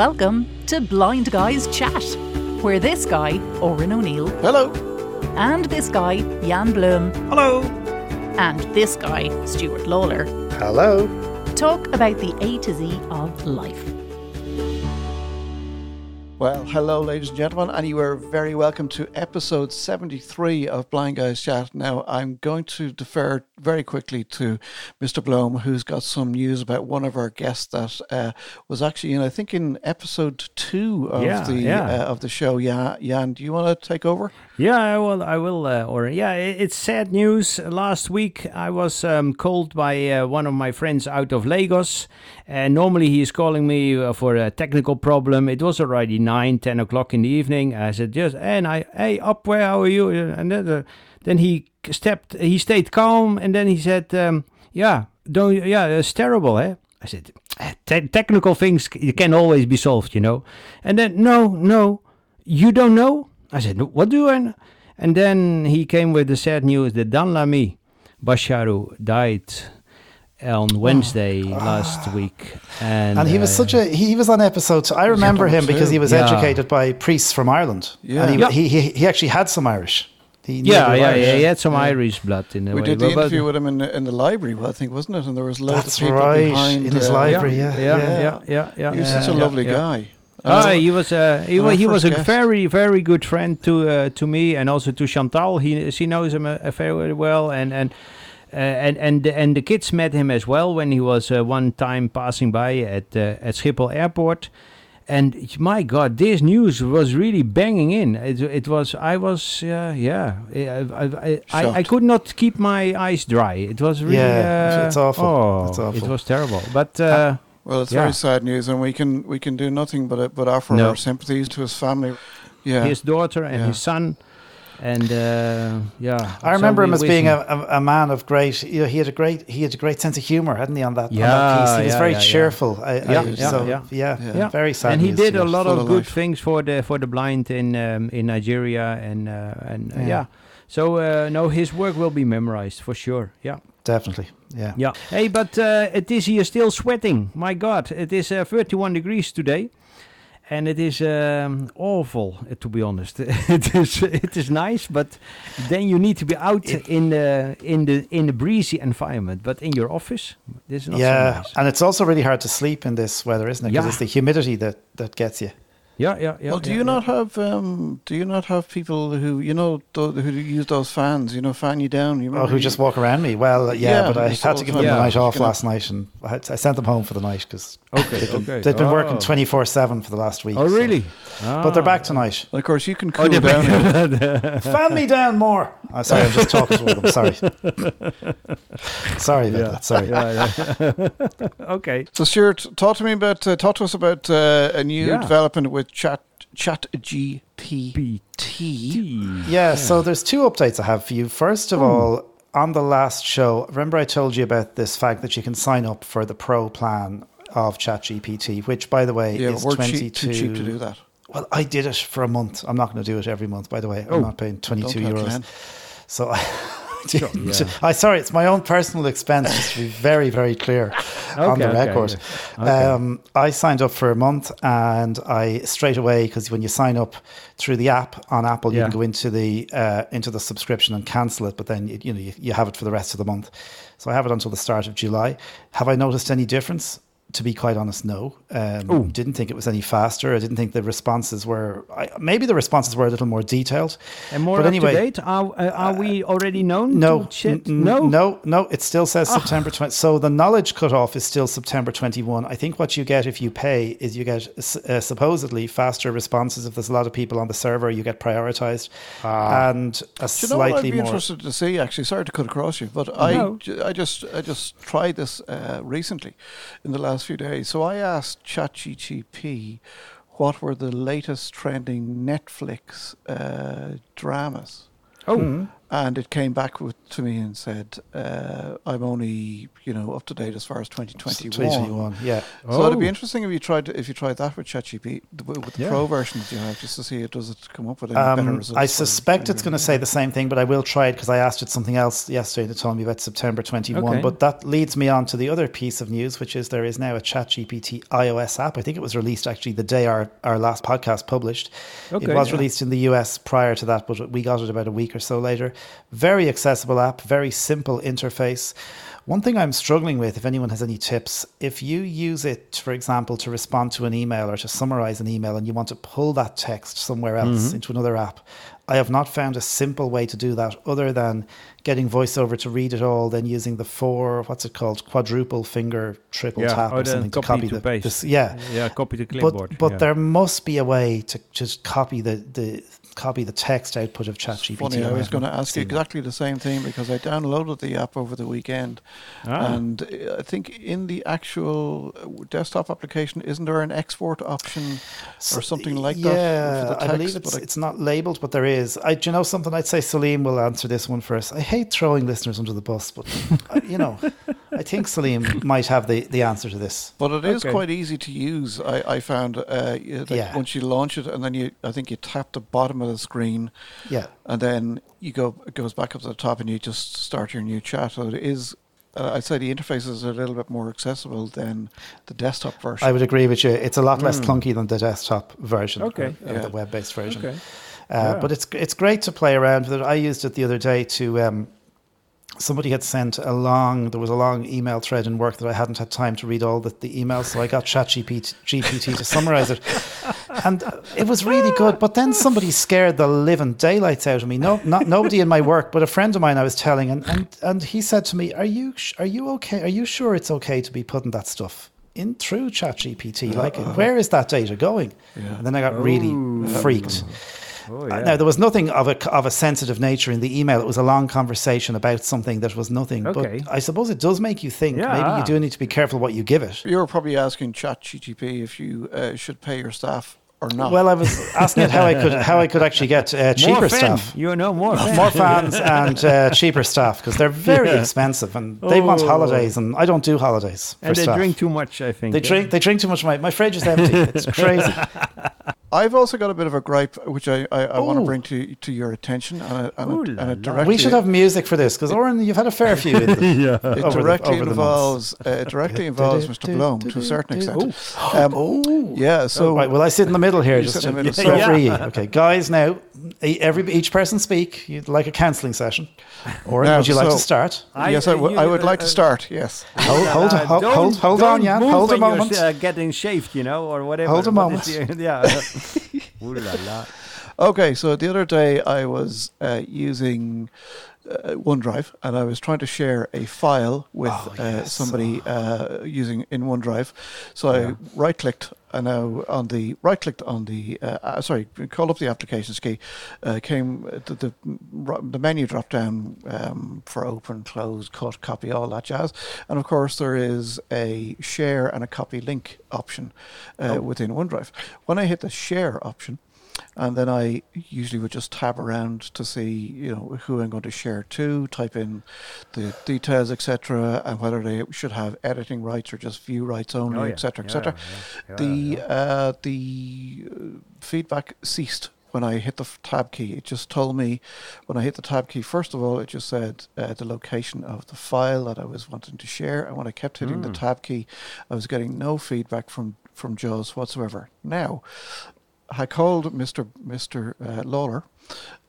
Welcome to Blind Guys Chat, where this guy, Oran O'Neill, Hello. and this guy, Jan Bloem, Hello. and this guy, Stuart Lawler, Hello. talk about the A to Z of life. Well, hello, ladies and gentlemen, and you are very welcome to episode 73 of Blind Guys Chat. Now, I'm going to defer very quickly to Mr. Bloem, who's got some news about one of our guests that uh, was actually in, I think, in episode two of Yeah, the yeah. Uh, of the show. Yeah, Jan, do you want to take over? Yeah, I will. I will. Uh, or yeah, it's sad news. Last week I was um, called by uh, one of my friends out of Lagos. And normally he's calling me uh, for a technical problem. It was already nine, ten o'clock in the evening. I said "Yes," and I, hey, up where? How are you? And then, uh, then he stepped. He stayed calm, and then he said, um, yeah, don't. Yeah, it's terrible, eh? I said, "Eh, te- technical things c- can always be solved, you know. And then no, no, you don't know. I said, what do I know? And then he came with the sad news that Danlami Basharu died on Wednesday last week. And, And he was uh, such a he was on episode. Two. I remember him because he was Yeah. educated by priests from Ireland. Yeah. and he, Yeah. he, he he actually had some Irish. He knew Yeah, yeah, Irish. yeah, he had some Irish blood in a we way. did the but- but- interview with him in the, in the library, well, I think, wasn't it? And there was loads That's of people right, behind. in his uh, library. yeah, yeah, yeah, yeah. yeah, yeah, yeah. He was yeah, such a yeah, lovely yeah. guy. Ah, Uh, he was a he, our wa- he was a guest. very very good friend to uh, to me and also to Chantal. He she knows him uh, very well and and. Uh, and and the- and the kids met him as well when he was uh, one time passing by at uh, at Schiphol Airport, and my God, this news was really banging in. It, it was I was uh, yeah I I, I, I I could not keep my eyes dry. It was really Yeah, uh, it's awful. Oh, It's awful. It was terrible. But uh, Well, it's Yeah. very sad news, and we can we can do nothing but uh, but offer No. our sympathies to his family. Yeah, his daughter and Yeah. his son. And uh, yeah, I remember so him as being a, a, a man of great. You know, he had a great he had a great sense of humor, hadn't he? On that, on Yeah, that piece, he was yeah, very yeah, yeah. cheerful. I, I, Yeah, yeah, so, yeah. yeah, Yeah. very sad. and he did yeah. a lot of of good life. things for the for the blind in um, in Nigeria and uh, and uh, Yeah. yeah. So uh, no, his work will be memorized for sure. Yeah, definitely. Yeah. yeah. Hey, but uh, it is here still sweating. My God, it is uh, 31 degrees today. And it is um, awful, uh, to be honest. it is it is nice, but then you need to be out in the in the in the breezy environment. But in your office, this is not yeah, so nice. and it's also really hard to sleep in this weather, isn't it? Because Yeah. it's the humidity that that gets you. Yeah, yeah, yeah. well, do yeah, you yeah. not have um, do you not have people who you know tho- who use those fans? You know, fan you down. You Oh, who you- just walk around me? Well, yeah, Yeah, but I had to give time. them the night off last night, and I, had I sent them home for the night because Okay, they've been, okay. they've been working Oh. twenty four seven for the last week. Oh, so- really? But they're back tonight. And of course, you can Oh, cool they're down. Fan me down more. Oh, sorry, I'm just talking to them. Sorry. sorry about that. Sorry. Yeah, yeah. okay. So, Stuart, talk to me about uh, talk to us about uh, a new Yeah. development with Chat Chat GPT. Yeah, so there's two updates I have for you. First of all, on the last show, remember I told you about this fact that you can sign up for the pro plan of Chat ChatGPT, which, by the way, Yeah, is we're 22. cheap, too cheap to do that. Well, I did it for a month. I'm not going to do it every month, by the way. Oh, I'm not paying 22 euros. So I, yeah. I sorry, it's my own personal expense, just to be very, very clear on the record. yeah. Okay. Um, I signed up for a month, and I straight away because when you sign up through the app on Apple, you Yeah. can go into the uh, into the subscription and cancel it, but then you, you know you, you have it for the rest of the month. So I have it until the start of July. Have I noticed any difference? To be quite honest, no. Um, didn't think it was any faster. I didn't think the responses were. I, maybe the responses were a little more detailed. And more but up anyway, to date? Are, uh, are we already known? no, n- n- no, no, no. It still says September 20. So the knowledge cutoff is still September 21. I think what you get if you pay is you get uh, supposedly faster responses. If there's a lot of people on the server, you get prioritized, and a Do you know what I'd slightly be more. interested to see? Actually, sorry to cut across you, but I, No. ju- I just, I just tried this uh, recently, in the last few days. So I asked ChatGTP what were the latest trending Netflix uh, dramas, Oh, Hmm. And it came back with, to me and said, uh, "I'm only you know up to date as far as 2021." 2021, yeah. So it'd be Oh. interesting if you tried to, if you tried that with ChatGPT with with the Yeah. pro version that you have, just to see it does it come up with any better Um, results. I suspect it's going to say the same thing, but I will try it because I asked it something else yesterday and it told me about September 21. Okay. But that leads me on to the other piece of news, which is there is now a ChatGPT iOS app. I think it was released actually the day our, our last podcast published. Okay, it was yeah. released in the US prior to that, but we got it about a week or so later. Very accessible app, very simple interface. One thing I'm struggling with, if anyone has any tips, if you use it, for example, to respond to an email or to summarize an email and you want to pull that text somewhere else Mm-hmm. into another app, I have not found a simple way to do that other than getting VoiceOver to read it all, then using the four, what's it called, quadruple finger triple Yeah, tap or or the something to copy copy to the, paste. this- yeah. Yeah, copy the clipboard. But but yeah. there must be a way to just copy the, the copy the text output of ChatGPT. Funny, I was going to ask you seen it. exactly the same thing because I downloaded the app over the weekend, Ah. and uh, I think in the actual uh, desktop application, isn't there an export option or something like yeah, that? for the I believe it's, But I- it's not labeled, but there is. I, do you know something? I'd say Salim will answer this one first. I hate throwing listeners under the bus, but uh, you know, I think Salim might have the, the answer to this. But it is Okay. quite easy to use. I, I found uh, you- Yeah. once you launch it, and then you, I think you tap the bottom of the screen, Yeah, and then you go, it goes back up to the top, and you just start your new chat. So it is. Uh, I'd say the interface is a little bit more accessible than the desktop version. I would agree with you. It's a lot less clunky than the desktop version. Okay, or, or yeah. the web-based version. Okay. Uh, Yeah. But it's it's great to play around with it. I used it the other day to. Um, somebody had sent a long. There was a long email thread in work that I hadn't had time to read all the, the emails, so I got ChatGPT GPT to summarize it, and uh, it was really good. But then somebody scared the living daylights out of me. No, not nobody in my work, but a friend of mine I was telling, and and, and he said to me, "Are you are you okay? Are you sure it's okay to be putting that stuff?" In through ChatGPT, like where is that data going? And then I got really freaked. Oh, Uh, yeah. Now there was nothing of a of a sensitive nature in the email. It was a long conversation about something that was nothing. Okay. But I suppose it does make you think. Yeah. Maybe you do need to be careful what you give it. you were probably asking ChatGPT if you uh, should pay your staff or not. Well, I was asking it how I could how I could actually get uh, cheaper more fan. staff, You know more. fan. more fans, and uh, cheaper staff because they're very Yeah. expensive and they want Oh. holidays, and I don't do holidays for and they staff. drink too much. I think. they yeah. drink. They drink too much. My my fridge is empty. It's crazy. I've also got a bit of a gripe, which I, I, I want to bring to to your attention, and it, and Ooh it, and it la. directly we should have music for this because Oran, you've had a fair few. In the, yeah. it over the- directly over the involves uh, it directly involves Mr. Bloem to a certain extent. Um, oh, yeah, so right. Well, I sit in the middle here. Just sit to in the middle, so- referee you. Okay, guys. Now, e- every each person speak. You'd like a counselling session, or Now, would you like to start? yes, I, w- you- I would like uh, to start. Yes, Hold, hold, Uh, hold, don't- hold, hold on, don't Jan. move Hold a when you're, moment. uh, getting shaved, you know, or whatever. Hold a What is the- yeah. Ooh la la. Okay, so the other day I was uh, using uh, OneDrive and I was trying to share a file with Oh, uh, somebody uh, using in OneDrive. So I right clicked and now on the right clicked on the uh, uh, sorry called up the applications key. Uh, came uh, the, the the menu drop down um, for open, close, cut, copy, all that jazz. And of course there is a share and a copy link option uh, Oh. within OneDrive. When I hit the share option and then I usually would just tab around to see, you know, who I'm going to share to, type in the details, etc., and whether they should have editing rights or just view rights only, Oh, yeah. etc., Yeah, etc. yeah, yeah, the uh, the uh, feedback ceased when I hit the tab key. It just told me when I hit the tab key. First of all, it just said uh, the location of the file that I was wanting to share, and when I kept hitting the Mm. tab key, I was getting no feedback from from Jaws whatsoever. Now, I called Mister Mister uh, Lawler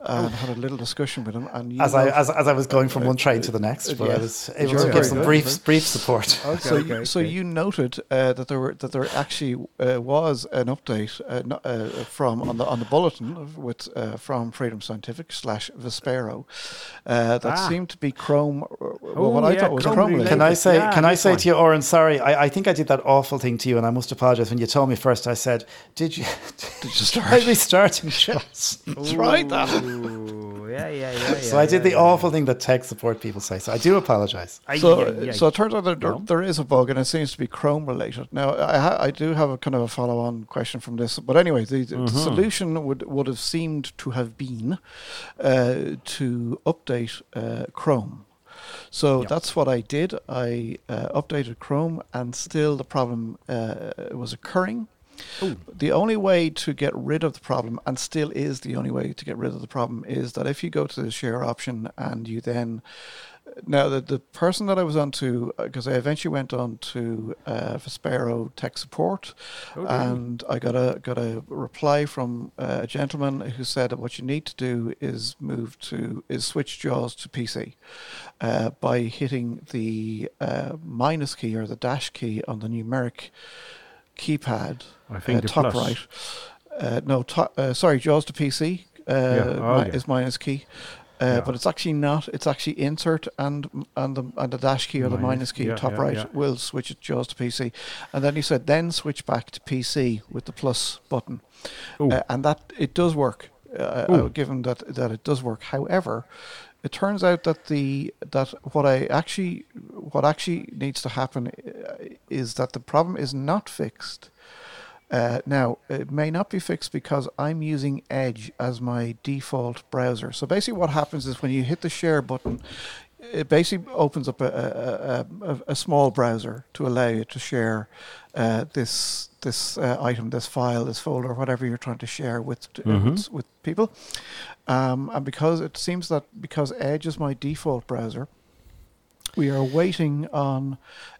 and had a little discussion with him, and you As I as, as I was going from one train to the next, but I was able Sure. to Very give some good, brief very- brief support. Okay, so, okay, you, so okay. you noted uh, that there were that there actually uh, was an update uh, uh, from on the on the bulletin with uh, from Freedom Scientific slash Vispero uh, that Ah. seemed to be Chrome. Well, Oh, what I yeah, thought was Chrome Chrome related. related. Can I say? Yeah, can I say one. to you, Oran? Sorry, I, I think I did that awful thing to you, and I must apologize. When you told me first, I said, "Did you? Did you start? Are we starting shows?" Tried that. Yeah, yeah, yeah. So yeah, I did yeah, the yeah. awful thing that tech support people say. So I do apologize. Ay, So, ay, ay. so it turns out that there, there is a bug, and it seems to be Chrome related. Now, I, ha- I do have a kind of a follow-on question from this, but anyway, the, the Mm-hmm. solution would would have seemed to have been uh, to update uh, Chrome. So Yeah. that's what I did. I uh, updated Chrome, and still the problem uh, was occurring. The only way to get rid of the problem, and still is the only way to get rid of the problem, is that if you go to the share option and you then now the the person that I was on to because I eventually went on to uh, Vispero tech support, and I got a got a reply from uh, a gentleman who said that what you need to do is move to is switch JAWS to PC uh, by hitting the uh, minus key or the dash key on the numeric keypad I think uh, top plus. right. Uh, no, top, uh, sorry, JAWS to PC uh, oh, mi- yeah. is minus key. Uh, Yeah. But it's actually not. It's actually insert and and the and the dash key or the Minus, minus key yeah, top yeah, right yeah. will switch it JAWS to PC, and then he said then switch back to PC with the plus button, uh, and that it does work. Uh, given that that it does work, however, it turns out that the that what I actually what actually needs to happen is that the problem is not fixed. Uh, now, it may not be fixed because I'm using Edge as my default browser. So basically, what happens is when you hit the share button, it basically opens up a, a, a, a, small browser to allow you to share uh, this this uh, item, this file, this folder, whatever you're trying to share with uh, with, with people. Um, and because it seems that because Edge is my default browser, we are waiting on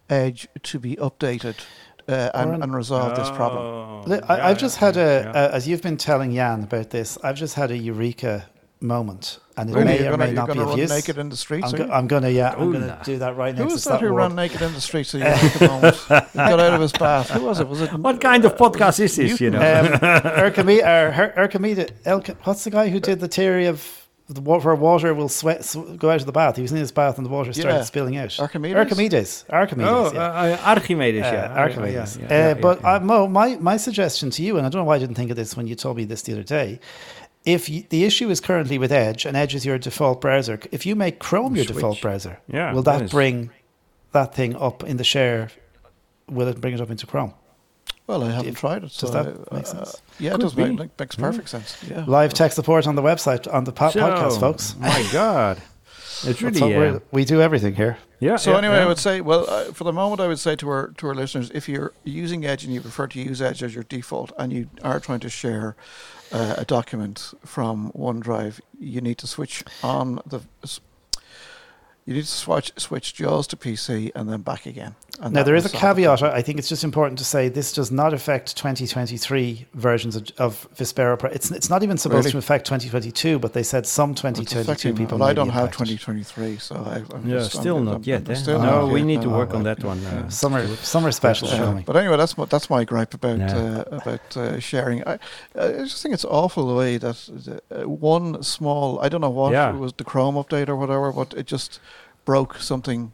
Edge to be updated uh, and, and resolve this problem. Oh, Li- I, yeah, I've just yeah, had a, yeah. a, as you've been telling Jan about this, I've just had a eureka moment, and it Really, may you're or gonna, may not be gonna of run use. naked in the streets. I'm, go- I'm gonna, yeah, I'm Ooh, gonna nah. do that right Who next was to that who Slap ran naked in the streets? At the moment? he got out of his bath. Who was it? Was it? What kind of podcast is this? You know. Um, Archimede, or Her- Archimede, Elk- what's the guy who did the theory of the wa- where water will sweat, sw- go out of the bath? He was in his bath and the water started Yeah. spilling out. Archimedes? Archimedes. Archimedes. oh, yeah. uh, uh, Archimedes, Uh, yeah. Archimedes. Yeah, Uh, yeah, yeah, but yeah. Uh, Mo, my, my suggestion to you, and I don't know why I didn't think of this when you told me this the other day, if you, the issue is currently with Edge and Edge is your default browser, if you make Chrome your Switch. default browser, Yeah, will that that is- bring that thing up in the share? Will it bring it up into Chrome? Well, I haven't If- tried it. So that I- make uh, sense? yeah, it does make, be. make- makes perfect sense. Yeah. Live tech support on the website on the po- So, podcast, folks. My God, it's really what uh, we're- do everything here. yeah. So yeah, anyway, yeah. I would say, well, uh, for the moment, I would say to our to our listeners, if you're using Edge and you prefer to use Edge as your default, and you are trying to share uh, a document from OneDrive, you need to switch on the. You need to switch switch JAWS to PC and then back again. And Now, that there will is a caveat. problem. I think it's just important to say this does not affect 2023 versions of, of Vispero. Pro- It's, it's not even supposed Really? to affect 2022, but they said some 2022 affecting- people. Well, I don't have 2023, so I, I'm Yeah, just, still I'm, not I'm- yet. I'm eh? still no, not we yet. need to No, work on right. that one. uh, Summer summer special Uh, but anyway, that's my, that's my gripe about Yeah. uh, about uh, sharing. I, I just think it's awful the way that uh, one small I don't know what Yeah. it was the Chrome update or whatever, but it just broke something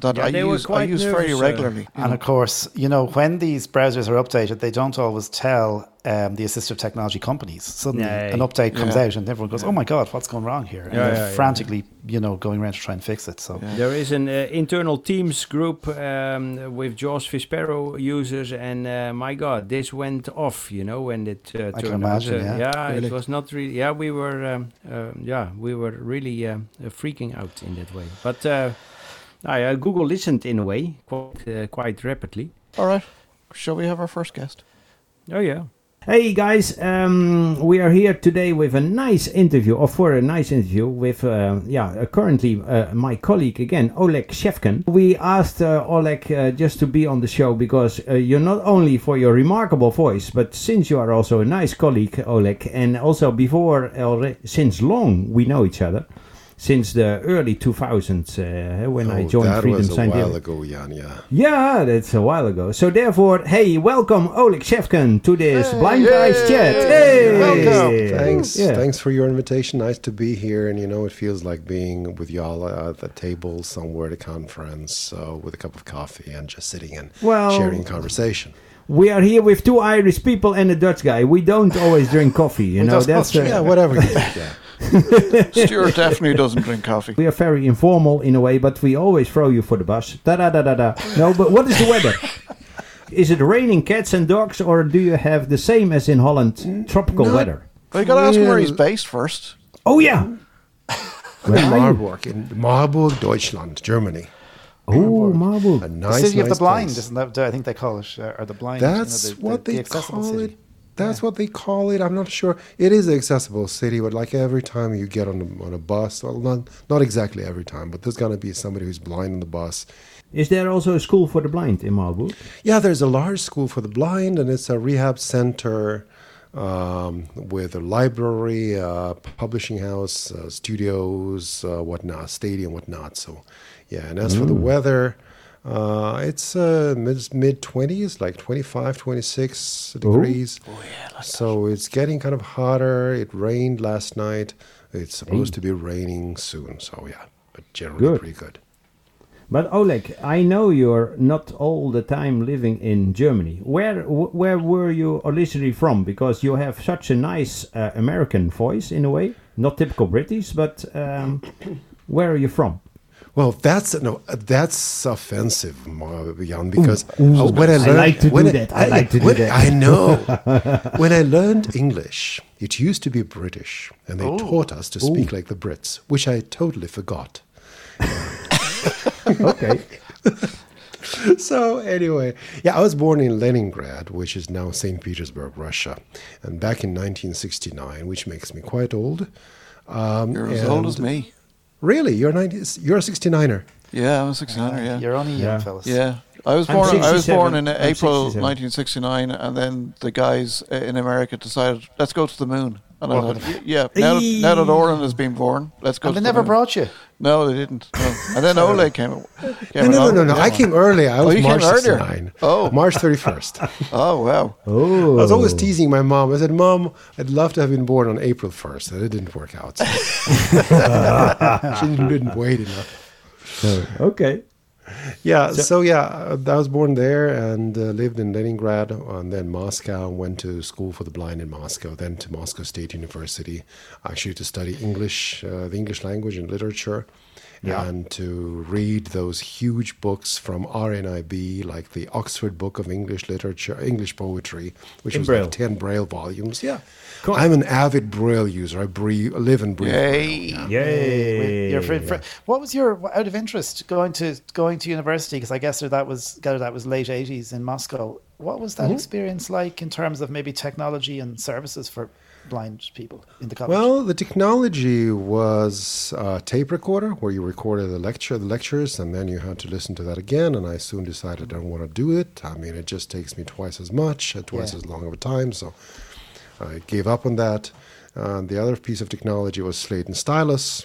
that Yeah, I they were use I use very nervous, uh, regularly. you And know. of course, you know, when these browsers are updated, they don't always tell um, the assistive technology companies. Suddenly, Nay. an update comes Yeah. out, and everyone goes, "Oh my god, what's going wrong here?" And Yeah, they're yeah, yeah. frantically, you know, going around to try and fix it. So, Yeah. There is an uh, internal Teams group um, with JAWS Vispero users, and uh, my God, this went off. You know, when it uh, turned can out, uh, yeah. Really? it was not really. Yeah, we were. Um, uh, yeah, we were really freaking out in that way. But uh, I, uh, Google listened in a way quite uh, quite rapidly. All right, shall we have our first guest? Oh yeah. Hey guys, um, we are here today with a nice interview, or for a nice interview with, uh, yeah, uh, currently uh, my colleague again, Oleg Shevkun. We asked uh, Oleg uh, just to be on the show because uh, you're not only for your remarkable voice, but since you are also a nice colleague, Oleg, and also before, since long we know each other, since the early 2000s uh, when I Oh, joined that Freedom was a Scientific. while ago, Jan. Yeah. Yeah, that's a while ago. So therefore, hey, welcome Oleg Shevkun to this Blind Guys chat. Hey, Welcome. Thanks. Yeah. Thanks for your invitation. Nice to be here. And you know, it feels like being with y'all at the table somewhere at a conference so with a cup of coffee and just sitting and Well- sharing conversation. We are here with two Irish people and a Dutch guy. We don't always drink coffee, you know. That's uh, Yeah, whatever. you think, yeah. Stuart definitely doesn't drink coffee. We are very informal in a way, but we always throw you for the bus. Da da da da da. No, but what is the weather? Is it raining cats and dogs, or do you have the same as in Holland, tropical Not- weather? Well, you got to ask him where he's based first. Oh yeah. I'm in Marburg, in Marburg, Deutschland, Germany. Oh, Marburg. A The nice, city of the blind, place. isn't that? I think they call it, uh, or the blind. you know, That's the- the- what the they accessible call city. it. That's what they call it. I'm not sure. It is an accessible city, but like every time you get on a, on a bus, well, not not exactly every time, but there's gonna be somebody who's blind on the bus. Is there also a school for the blind in Marburg? Yeah, there's a large school for the blind, and it's a rehab center um, with a library, uh, publishing house, uh, studios, uh, whatnot, stadium, whatnot. So, yeah. And as for the weather, uh, it's uh, mid mid twenties, like 25, 26 degrees. Oh yeah. so it's getting kind of hotter. It rained last night. It's supposed to be raining soon. So yeah, but generally Good. pretty good. But Oleg, I know you're not all the time living in Germany. Where wh- where were you originally from? Because you have such a nice uh, American voice in a way, not typical British. But um, where are you from? Well, that's no, that's offensive, Ma- Jan, because uh, when I I learned, like to do I, that. I like to do when- that. I know. when I learned English, it used to be British, and they taught us to speak like the Brits, which I totally forgot. Okay. so anyway, yeah, I was born in Leningrad, which is now St. Petersburg, Russia, and back in 1969, which makes me quite old. Um, You're as old as me. Really, you're 90, You're a 69er. Yeah, I'm a 69er, yeah. You're only young Yeah. fellas. Yeah. I was born. I was born in I'm April 1969, and then the guys uh, in America decided, "Let's go to the moon." And I thought, "Y- "Yeah, now that, now that Oran has been born, let's go." And they never moon." brought you. No, they didn't. No. And then Oleg came. came No, no, no, no, no. I came early. I oh, was you came March earlier? 69. Oh. March 31st. Oh wow! Oh. I was always oh. teasing my mom. I said, Mom, I'd love to have been born on April 1st. And it didn't work out. she didn't wait enough. Okay. Yeah, so, yeah, uh, I was born there and uh, lived in Leningrad and then Moscow. Went to school for the blind in Moscow, then to Moscow State University, actually to study English, uh, the English language and literature. Yeah. And to read those huge books from RNIB, like the Oxford Book of English Literature, English Poetry, which In was Braille. like 10 Braille volumes. Yeah. Cool. I'm an avid Braille user. I breathe, live and breathe. Yay! Braille. Yay. Your friend, friend- what was your out of interest going to going to university? Because I guess that was gather that was late eighties in Moscow. What was Mm-hmm. that experience like in terms of maybe technology and services for blind people in the college? Well, the technology was a tape recorder where you recorded the lecture, the lectures, and then you had to listen to that again. And I soon decided I don't want to do it. I mean, it just takes me twice as much, twice Yeah. as long of a time. So I gave up on that. Uh, the other piece of technology was slate and stylus,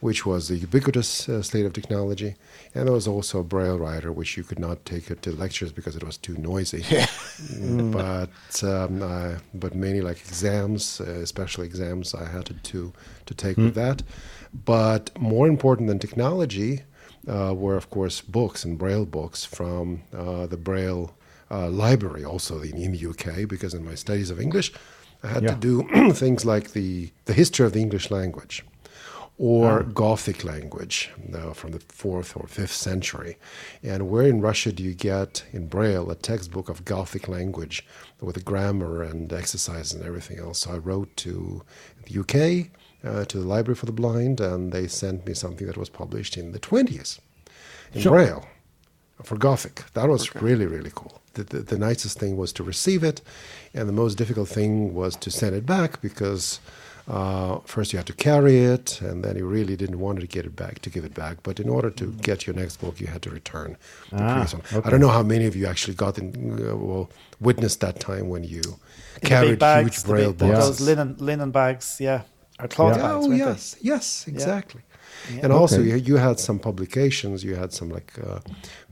which was the ubiquitous uh, state of technology. And there was also a braille writer, which you could not take it to lectures because it was too noisy. Mm, but um, I, but mainly like exams, uh, especially exams, I had to to, to take with that. But more important than technology uh, were, of course, books and braille books from uh, the braille uh, library, also in, in the UK, because in my studies of English, I had to do things like the the history of the English language or Gothic language uh, from the fourth or fifth century. And where in Russia do you get in Braille a textbook of Gothic language with the grammar and exercises and everything else? So I wrote to the UK, uh, to the Library for the Blind, and they sent me something that was published in the 20s in Sure. Braille for Gothic. That was really, really cool. The, the, the nicest thing was to receive it, and the most difficult thing was to send it back because uh, first you had to carry it, and then you really didn't want to get it back to give it back. But in order to get your next book, you had to return the Ah, previous one. okay. I don't know how many of you actually got in, uh, well witnessed that time when you In the carried big bags, huge the braille big- boxes. those linen linen bags, yeah, or cloth Yeah. bags. Oh weren't yes, yes, exactly. Yeah. And also, you, you had some publications. You had some like uh,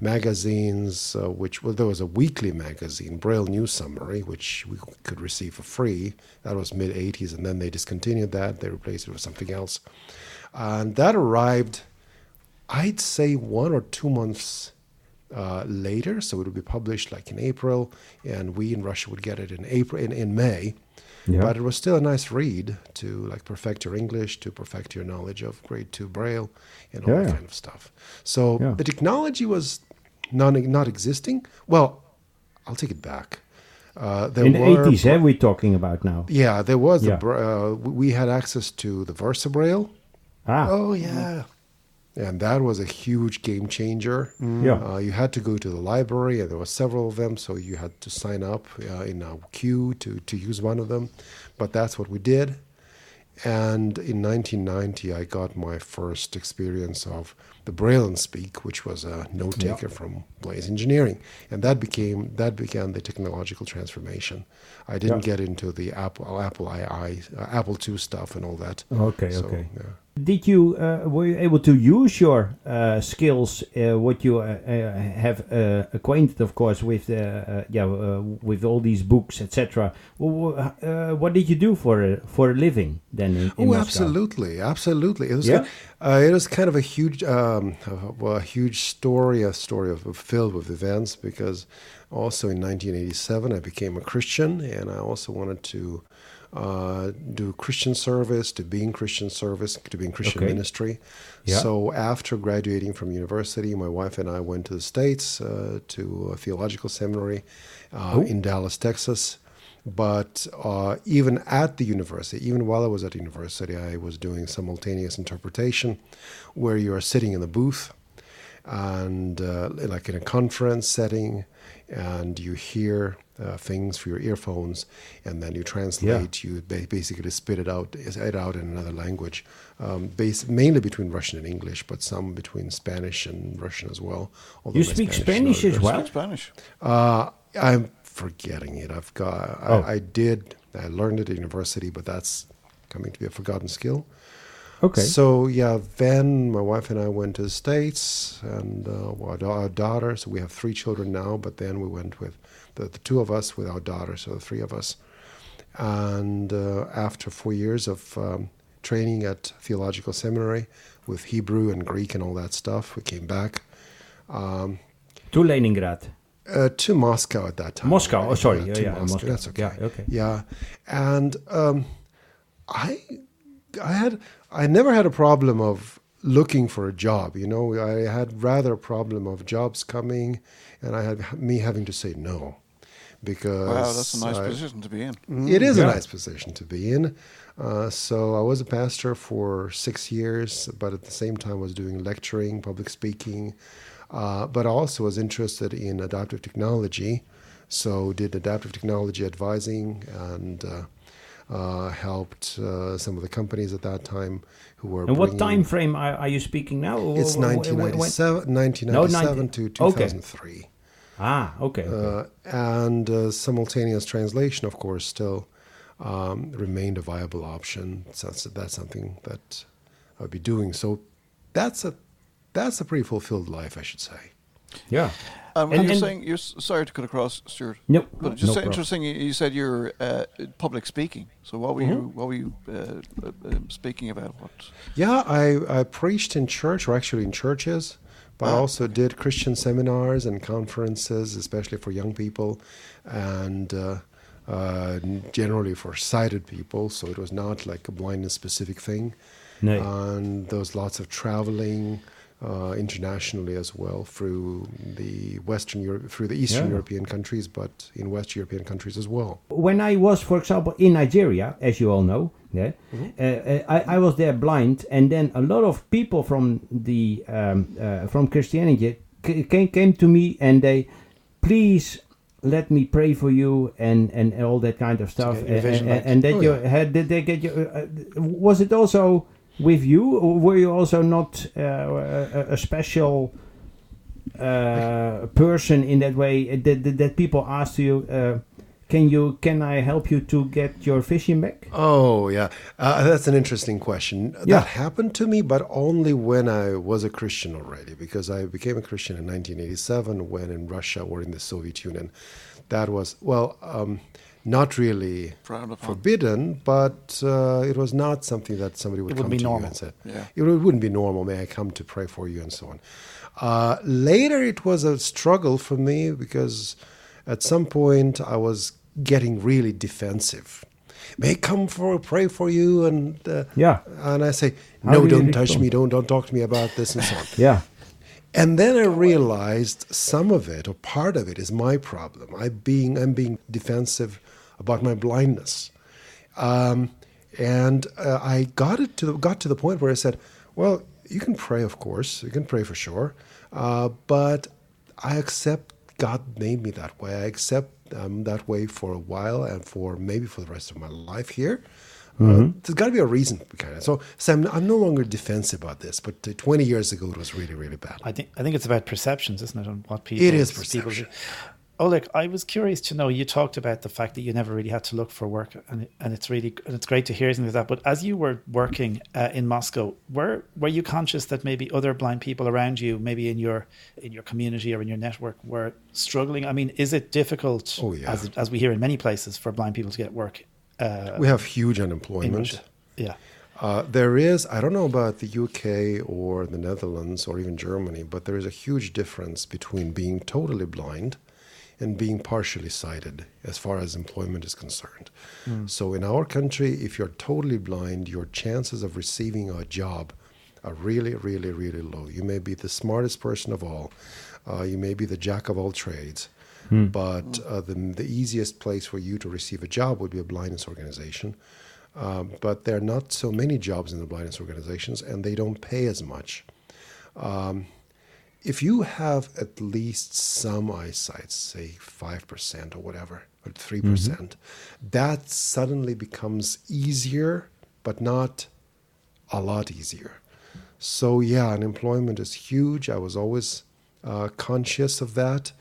magazines, uh, which well, there was a weekly magazine, Braille News Summary, which we could receive for free. That was mid '80s, and then they discontinued that. They replaced it with something else, and that arrived, I'd say, one or two months uh, later. So it would be published like in April, and we in Russia would get it in April in, in May. Yeah. but it was still a nice read to like perfect your English, to perfect your knowledge of grade two Braille, and all Yeah. that kind of stuff. So Yeah. the technology was non not existing. Well, I'll take it back. Uh, there In the 80s, are we're talking about now. yeah, there was Yeah. the uh, we had access to the Versa Braille. Ah, Oh yeah, and that was a huge game changer. Yeah. uh, you had to go to the library, and there were several of them, so you had to sign up uh, in a queue to to use one of them. But that's what we did. And in 1990, I got my first experience of the Braille and Speak, which was a note taker from Blazie Engineering, and that became that began the technological transformation. I didn't Yeah. get into the Apple Apple II, uh, Apple II stuff and all that. Okay, So, okay. yeah. Did you uh, were you able to use your uh, skills, uh, what you uh, uh, have uh, acquainted, of course, with yeah, uh, with all these books, etc. Well, uh, what did you do for a, for a living then? In, in Oh, Moscow? absolutely, absolutely. It was, Yeah? uh, it was kind of a huge, um, a huge story, a story of, of filled with events. Because also in 1987, I became a Christian, and I also wanted to uh, do Christian service, to be in Christian service, to be in Christian Okay. ministry. Yeah. So after graduating from university, my wife and I went to the States uh, to a theological seminary uh, Oh. in Dallas, Texas. But uh, even at the university, even while I was at university, I was doing simultaneous interpretation where you are sitting in the booth and uh, like in a conference setting and you hear uh, things for your earphones and then you translate you ba- basically spit it out it out in another language um, based mainly between russian and english but some between spanish and russian as well although You speak is Spanish not- as well? Spanish. uh, I'm forgetting it. I've got. Oh. I, I did. I learned it at university, but that's coming to be a forgotten skill. Okay. So yeah, then my wife and I went to the states, and uh, our, da- our daughter. So we have three children now, but then we went with the, the two of us with our daughter, so the three of us. And uh, after four years of um, training at theological seminary with Hebrew and Greek and all that stuff, we came back to Leningrad. uh, to Moscow at that time. Moscow, already. oh, sorry, Yeah, yeah, yeah, Moscow. Moscow. That's okay. Yeah, okay. Yeah, and um, I, I had, I never had a problem of looking for a job. You know, I had rather a problem of jobs coming, and I had me having to say no, because Wow, that's a nice I- position to be in. it is Yeah. a nice position to be in. Uh, so I was a pastor for six years, but at the same time was doing lecturing, public speaking, uh, but also was interested in adaptive technology. So did adaptive technology advising and uh, uh, helped uh, some of the companies at that time who were. And what bringing- time frame are, are you speaking now? It's Wh- wh- wh- when- 1997, No, 1997 90 to okay. 2003. Ah, okay. okay. Uh, and uh, simultaneous translation, of course, still um, remained a viable option. So that's, that's something that I would be doing. So that's a that's a pretty fulfilled life, I should say. yeah. Um, And- you're and- saying you're sorry to cut across, Stuart. No, but no just problem. interesting. You, you said you're uh, public speaking. So what were Mm-hmm. you what were you uh, uh, um, speaking about? What? Yeah, I, I preached in church, or actually in churches, but I also did Christian seminars and conferences, especially for young people, and uh, uh, generally for sighted people. So it was not like a blindness specific thing. Nee. And there was lots of traveling uh, internationally as well through the Western Europe, through the Eastern Yeah. European countries, but in West European countries as well. when I was, for example, in Nigeria, as you all know, yeah, uh, uh, I, I was there blind, and then a lot of people from the um, uh, from Christianity c- came came to me and they, please let me pray for you and and all that kind of stuff, and, and, back. and that Oh, you yeah. had did they get you? Uh, was it also with you, or were you also not uh, a, a special? uh, person in that way uh, that, that, that people ask you uh, can you can i help you to get your fishing back Oh yeah, uh, that's an interesting question. Yeah. That happened to me, but only when I was a Christian already, because I became a Christian in 1987 when in Russia or in the Soviet Union. That was well, um, not really forbidden, but uh, it was not something that somebody would It come wouldn't be to you and said. Yeah. It would- wouldn't be normal. May I come to pray for you and so on. Uh, later, it was a struggle for me because at some point I was getting really defensive. may I come for pray for you and uh, Yeah. and I say no do don't touch me don't don't talk to me about this and so on Yeah. and then I realized some of it or part of it is my problem I being I'm being defensive about my blindness um, and uh, I got it to the, got to the point where I said well you can pray of course you can pray for sure uh, but I accept God made me that way. I accept um, that way for a while and for maybe for the rest of my life here. Uh, there's got to be a reason behind it. So, so I'm, I'm no longer defensive about this, but uh, 20 years ago it was really, really bad. I think I think it's about perceptions, isn't it, on what people It is people perception. do. Oleg, I was curious to know. You talked about the fact that you never really had to look for work, and and it's really and it's great to hear something like that. But as you were working uh, in Moscow, were were you conscious that maybe other blind people around you, maybe in your in your community or in your network, were struggling? I mean, is it difficult? Oh, yeah. as as we hear in many places for blind people to get work uh, We have huge unemployment. Yeah. Uh, there is, I don't know about the UK or the Netherlands or even Germany, but there is a huge difference between being totally blind and being partially sighted as far as employment is concerned. So in our country, if you're totally blind, your chances of receiving a job are really, really, really low. You may be the smartest person of all, uh, you may be the jack of all trades. But uh, the, the easiest place for you to receive a job would be a blindness organization. Um, but there are not so many jobs in the blindness organizations, and they don't pay as much. Um, if you have at least some eyesight, say 5% or whatever, or 3%, percent that suddenly becomes easier, but not a lot easier. So, yeah, unemployment is huge. I was always uh, conscious of that.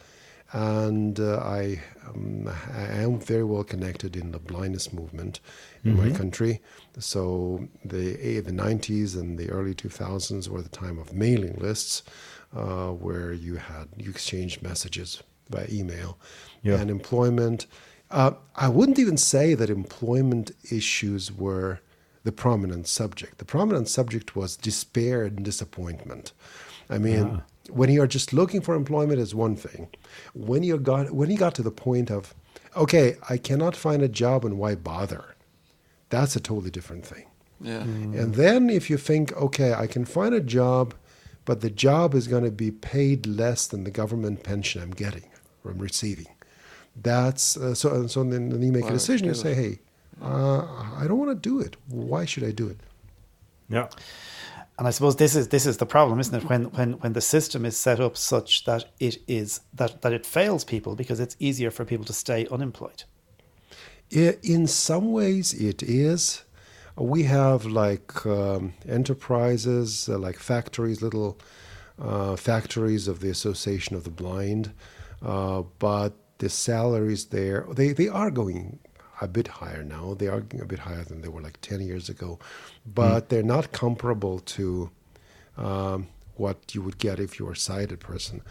And uh, I, um, I am very well connected in the blindness movement in my country. So the eh, the 90s and the early 2000s were the time of mailing lists, uh, where you had you exchanged messages by email, Yeah. and employment. Uh, I wouldn't even say that employment issues were the prominent subject. The prominent subject was despair and disappointment. I mean, when you are just looking for employment is one thing. When you got when you got to the point of, okay, I cannot find a job and why bother? That's a totally different thing. Yeah. And then if you think, okay, I can find a job, but the job is going to be paid less than the government pension I'm getting or I'm receiving. That's uh, so. And so then, then you make Wow, a decision. You say, hey, uh, I don't want to do it. Why should I do it? Yeah. And I suppose this is this is the problem, isn't it? When when when the system is set up such that it is that that it fails people because it's easier for people to stay unemployed. In some ways, it is. We have like um, enterprises, uh, like factories, little uh, factories of the Association of the Blind, uh, but the salaries there they, they are going a bit higher now. They are a bit higher than they were like ten years ago, but they're not comparable to um, what you would get if you were a sighted person.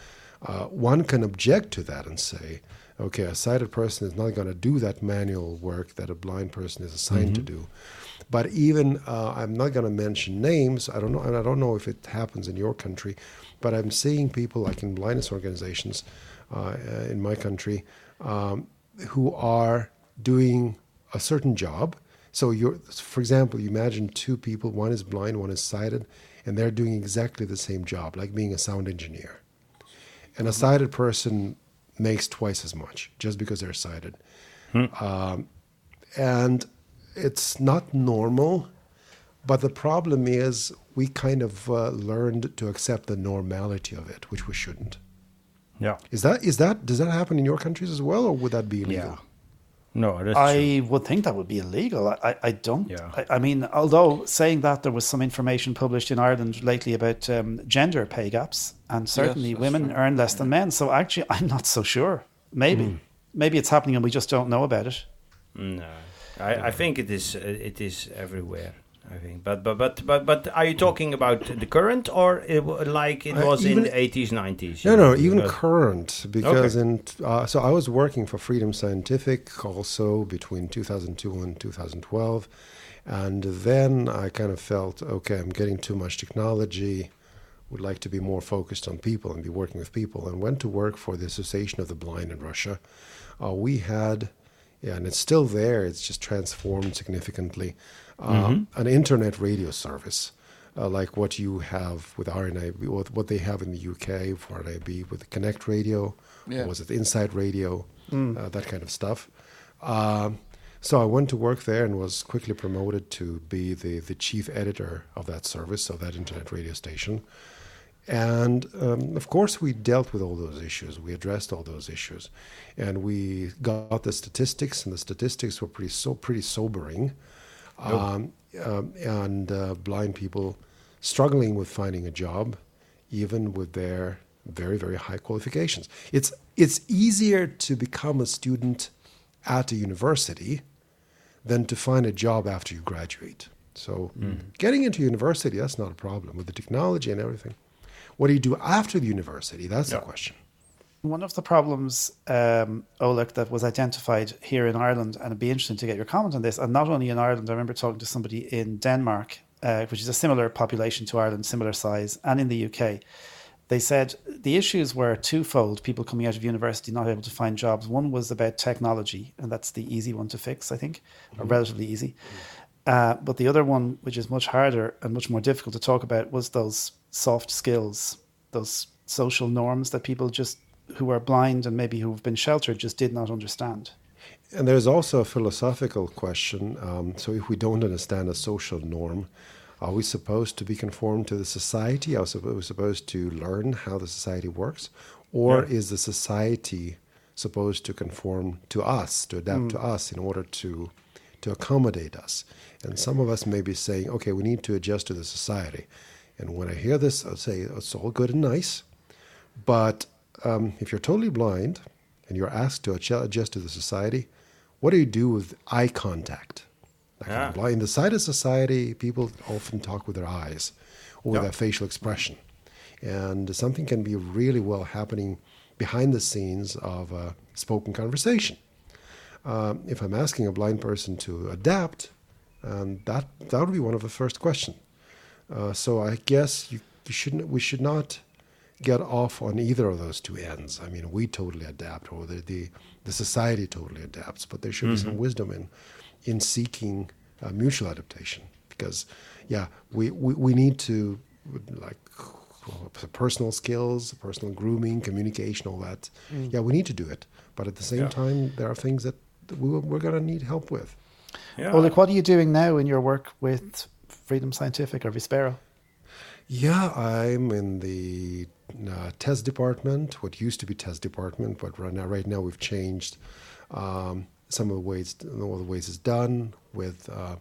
Uh, one can object to that and say, okay, a sighted person is not going to do that manual work that a blind person is assigned to do. But even uh, I'm not going to mention names. I don't know, and I don't know if it happens in your country, but I'm seeing people like in blindness organizations uh, in my country um, who are doing a certain job. So you're, for example, you imagine two people, one is blind, one is sighted, and they're doing exactly the same job, like being a sound engineer. And a sighted person makes twice as much just because they're sighted. Um, and it's not normal, but the problem is we kind of uh, learned to accept the normality of it, which we shouldn't. Yeah. Is that is that does that happen in your countries as well, or would that be illegal? Yeah. No, that's true. I would think that would be illegal. I, I, I don't. Yeah. I, I mean, although saying that there was some information published in Ireland lately about um, gender pay gaps, and certainly that's women earn less than men. So actually, I'm not so sure. Maybe, maybe it's happening and we just don't know about it. No, I, I think it is. Uh, it is everywhere. I think, but but but but but are you talking about the current or it, like it Uh, was in even- the eighties, nineties? No, no, even current because Okay. in uh, so I was working for Freedom Scientific also between 2002 and 2012, and then I kind of felt okay, I'm getting too much technology. Would like to be more focused on people and be working with people, and went to work for the Association of the Blind in Russia. Uh, we had Yeah, and it's still there. It's just transformed significantly. Uh, An internet radio service, uh, like what you have with RNIB, what, what they have in the UK for RNIB with Connect Radio, Yeah. or was it Insight Radio, uh, that kind of stuff. Um, so I went to work there and was quickly promoted to be the, the chief editor of that service, of that internet radio station. And um, of course, we dealt with all those issues. We addressed all those issues, and we got the statistics, and the statistics were pretty so pretty sobering. Um, um, and uh, blind people struggling with finding a job, even with their very very high qualifications. It's it's easier to become a student at a university than to find a job after you graduate. So getting into university, that's not a problem with the technology and everything. What do you do after the university? That's the question. One of the problems, um, Oleg, that was identified here in Ireland, and it'd be interesting to get your comment on this, and not only in Ireland, I remember talking to somebody in Denmark, uh, which is a similar population to Ireland, similar size, and in the UK. They said the issues were twofold people coming out of university not able to find jobs. One was about technology, and that's the easy one to fix, I think, or relatively easy. Uh, but the other one, which is much harder and much more difficult to talk about, was those soft skills, those social norms that people just who are blind and maybe who've been sheltered just did not understand. And there's also a philosophical question. Um, so, if we don't understand a social norm, are we supposed to be conformed to the society? Are we supposed to learn how the society works? Or is the society supposed to conform to us, to adapt to us in order to, to accommodate us? And some of us may be saying, okay, we need to adjust to the society. And when I hear this, I'll say, it's all good and nice. But um, if you're totally blind and you're asked to adjust to the society, what do you do with eye contact? Like Yeah. Blind. In the sight of society, people often talk with their eyes or with their facial expression. And something can be really well happening behind the scenes of a spoken conversation. Um, if I'm asking a blind person to adapt, um, that that would be one of the first questions. Uh, so I guess you, you shouldn't. We should not get off on either of those two ends. I mean, we totally adapt, or the the, the society totally adapts, but there should be some wisdom in in seeking uh, mutual adaptation. Because, yeah, we, we, we need to like personal skills, personal grooming, communication, all that. Yeah, we need to do it, but at the same time, there are things that we, we're going to need help with. Yeah. Oleg, what are you doing now in your work with Freedom Scientific or Vispero? Yeah, I'm in the uh, test department, what used to be test department, but right now, right now we've changed um, some of the ways, all the ways it's done with uh,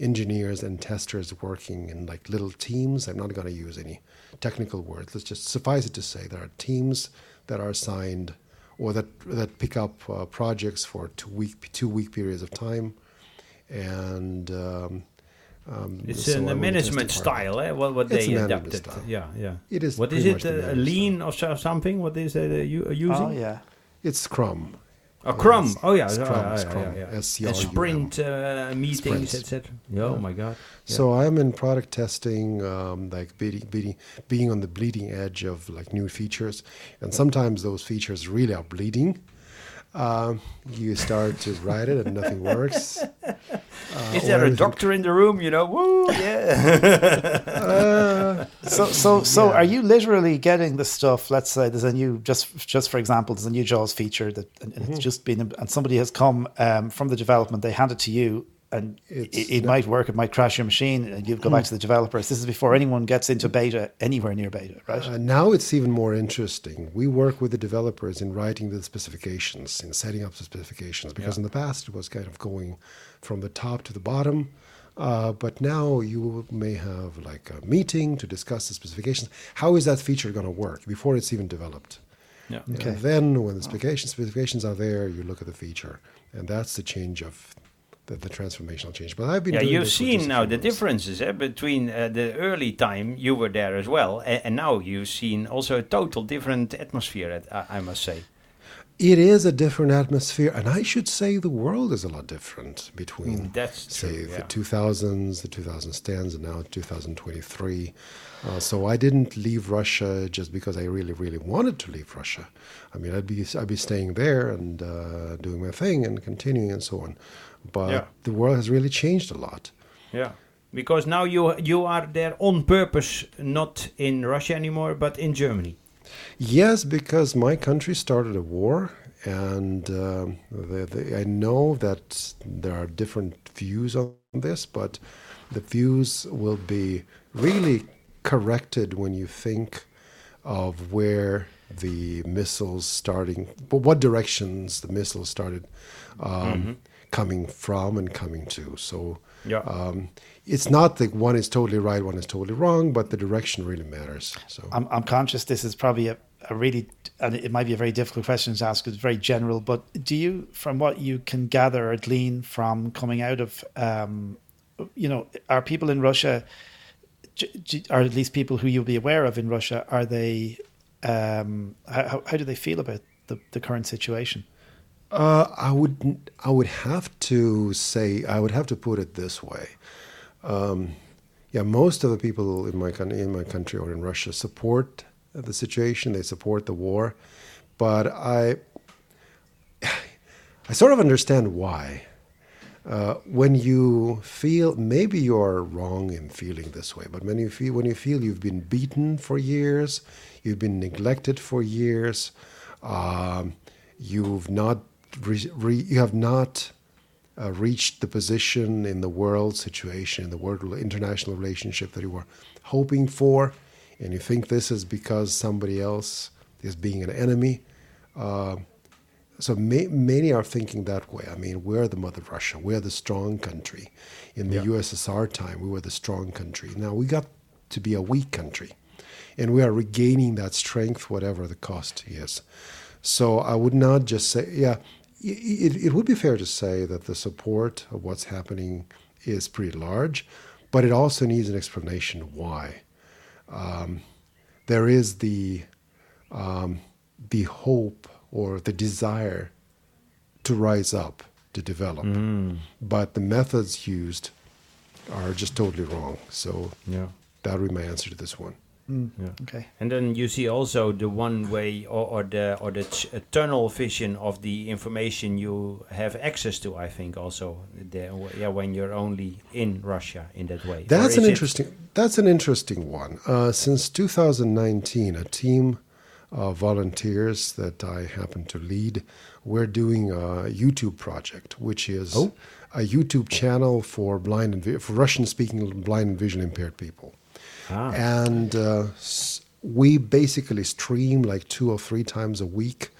engineers and testers working in like little teams. I'm not going to use any technical words. Let's just suffice it to say there are teams that are assigned or that that pick up uh, projects for two week two week periods of time, and um, um, It's so in the in the test management style, eh? What, what It's they adapted. style. Yeah, yeah. It is What is it? much the Uh, management lean or something? What is it uh, you are using? Oh, yeah. It's Scrum. A Scrum. Yes. Oh yeah, Scrum, yeah, yeah, Scrum, yeah, yeah. S-C-R-U-M. And sprint uh, meetings, Sprints. etc. Oh my god. Yeah. So I'm in product testing, um, like beating, beating, being on the bleeding edge of like new features, and sometimes those features really are bleeding. Um, you start to write it and nothing works. Uh, is there a doctor in the room? You know, woo, yeah. So, so, so, are you literally getting the stuff? Let's say there's a new, just, just for example, there's a new Jaws feature that, and, and Mm-hmm. it's just been, and somebody has come um, from the development. They hand it to you, and it, it might work. It might crash your machine, and you go back to the developers. This is before anyone gets into beta, anywhere near beta, right? Uh, now it's even more interesting. We work with the developers in writing the specifications, in setting up the specifications, because in the past it was kind of going from the top to the bottom. Uh, but now you may have like a meeting to discuss the specifications. How is that feature going to work before it's even developed? yeah. Okay. And then when the specifications specifications are there, you look at the feature, and that's the change of the, the transformational change. But I've been Yeah, you've seen now the differences eh, between uh, the early time you were there as well, and, and now you've seen also a total different atmosphere. I I must say. it is a different atmosphere, and I should say the world is a lot different between, Mm, That's say, true, the 2000s, the 2010s, and now 2023. Uh, so I didn't leave Russia just because I really, really wanted to leave Russia. I mean, I'd be I'd be staying there and uh, doing my thing and continuing and so on. But Yeah. the world has really changed a lot. Yeah, because now you you are there on purpose, not in Russia anymore, but in Germany. Yes, because my country started a war, and um, the, the, I know that there are different views on this, but the views will be really corrected when you think of where the missiles starting, but what directions the missiles started um, coming from and coming to. So Yeah. um, it's not that one is totally right, one is totally wrong, but the direction really matters. So. I'm, I'm conscious this is probably a, a really, and it might be a very difficult question to ask. It's very general, but do you, from what you can gather or glean from coming out of, um, you know, are people in Russia, or at least people who you'll be aware of in Russia, are they, um, how, how do they feel about the, the current situation? Uh, I would I would have to say I would have to put it this way. Um, yeah, most of the people in my coun- in my country or in Russia support the situation. They support the war, but I I sort of understand why. Uh, when you feel maybe you're wrong in feeling this way, but when you feel when you feel you've been beaten for years, you've been neglected for years, um, you've not re- re- you have not uh, reached the position in the world situation in the world international relationship that you were hoping for, and you think this is because somebody else is being an enemy. Uh, so ma- many are thinking that way. I mean, we're the mother Russia. We're the strong country. In the USSR time, we were the strong country. Now we got to be a weak country, and we are regaining that strength, whatever the cost is. So I would not just say, yeah, it, it would be fair to say that the support of what's happening is pretty large, but it also needs an explanation why. Um, there is the um, the hope or the desire to rise up, to develop, but the methods used are just totally wrong. So Yeah. that would be my answer to this one. Okay. And then you see also the one way or, or the or the t- uh, tunnel vision of the information you have access to. I think also the, yeah when you're only in Russia in that way. That's is an it- interesting. That's an interesting one. Uh, since 2019, a team of volunteers that I happen to lead, we're doing a YouTube project, which is Oh. a YouTube channel for blind and vi- for Russian-speaking blind and visually impaired people. Ah. And uh, we basically stream like two or three times a week.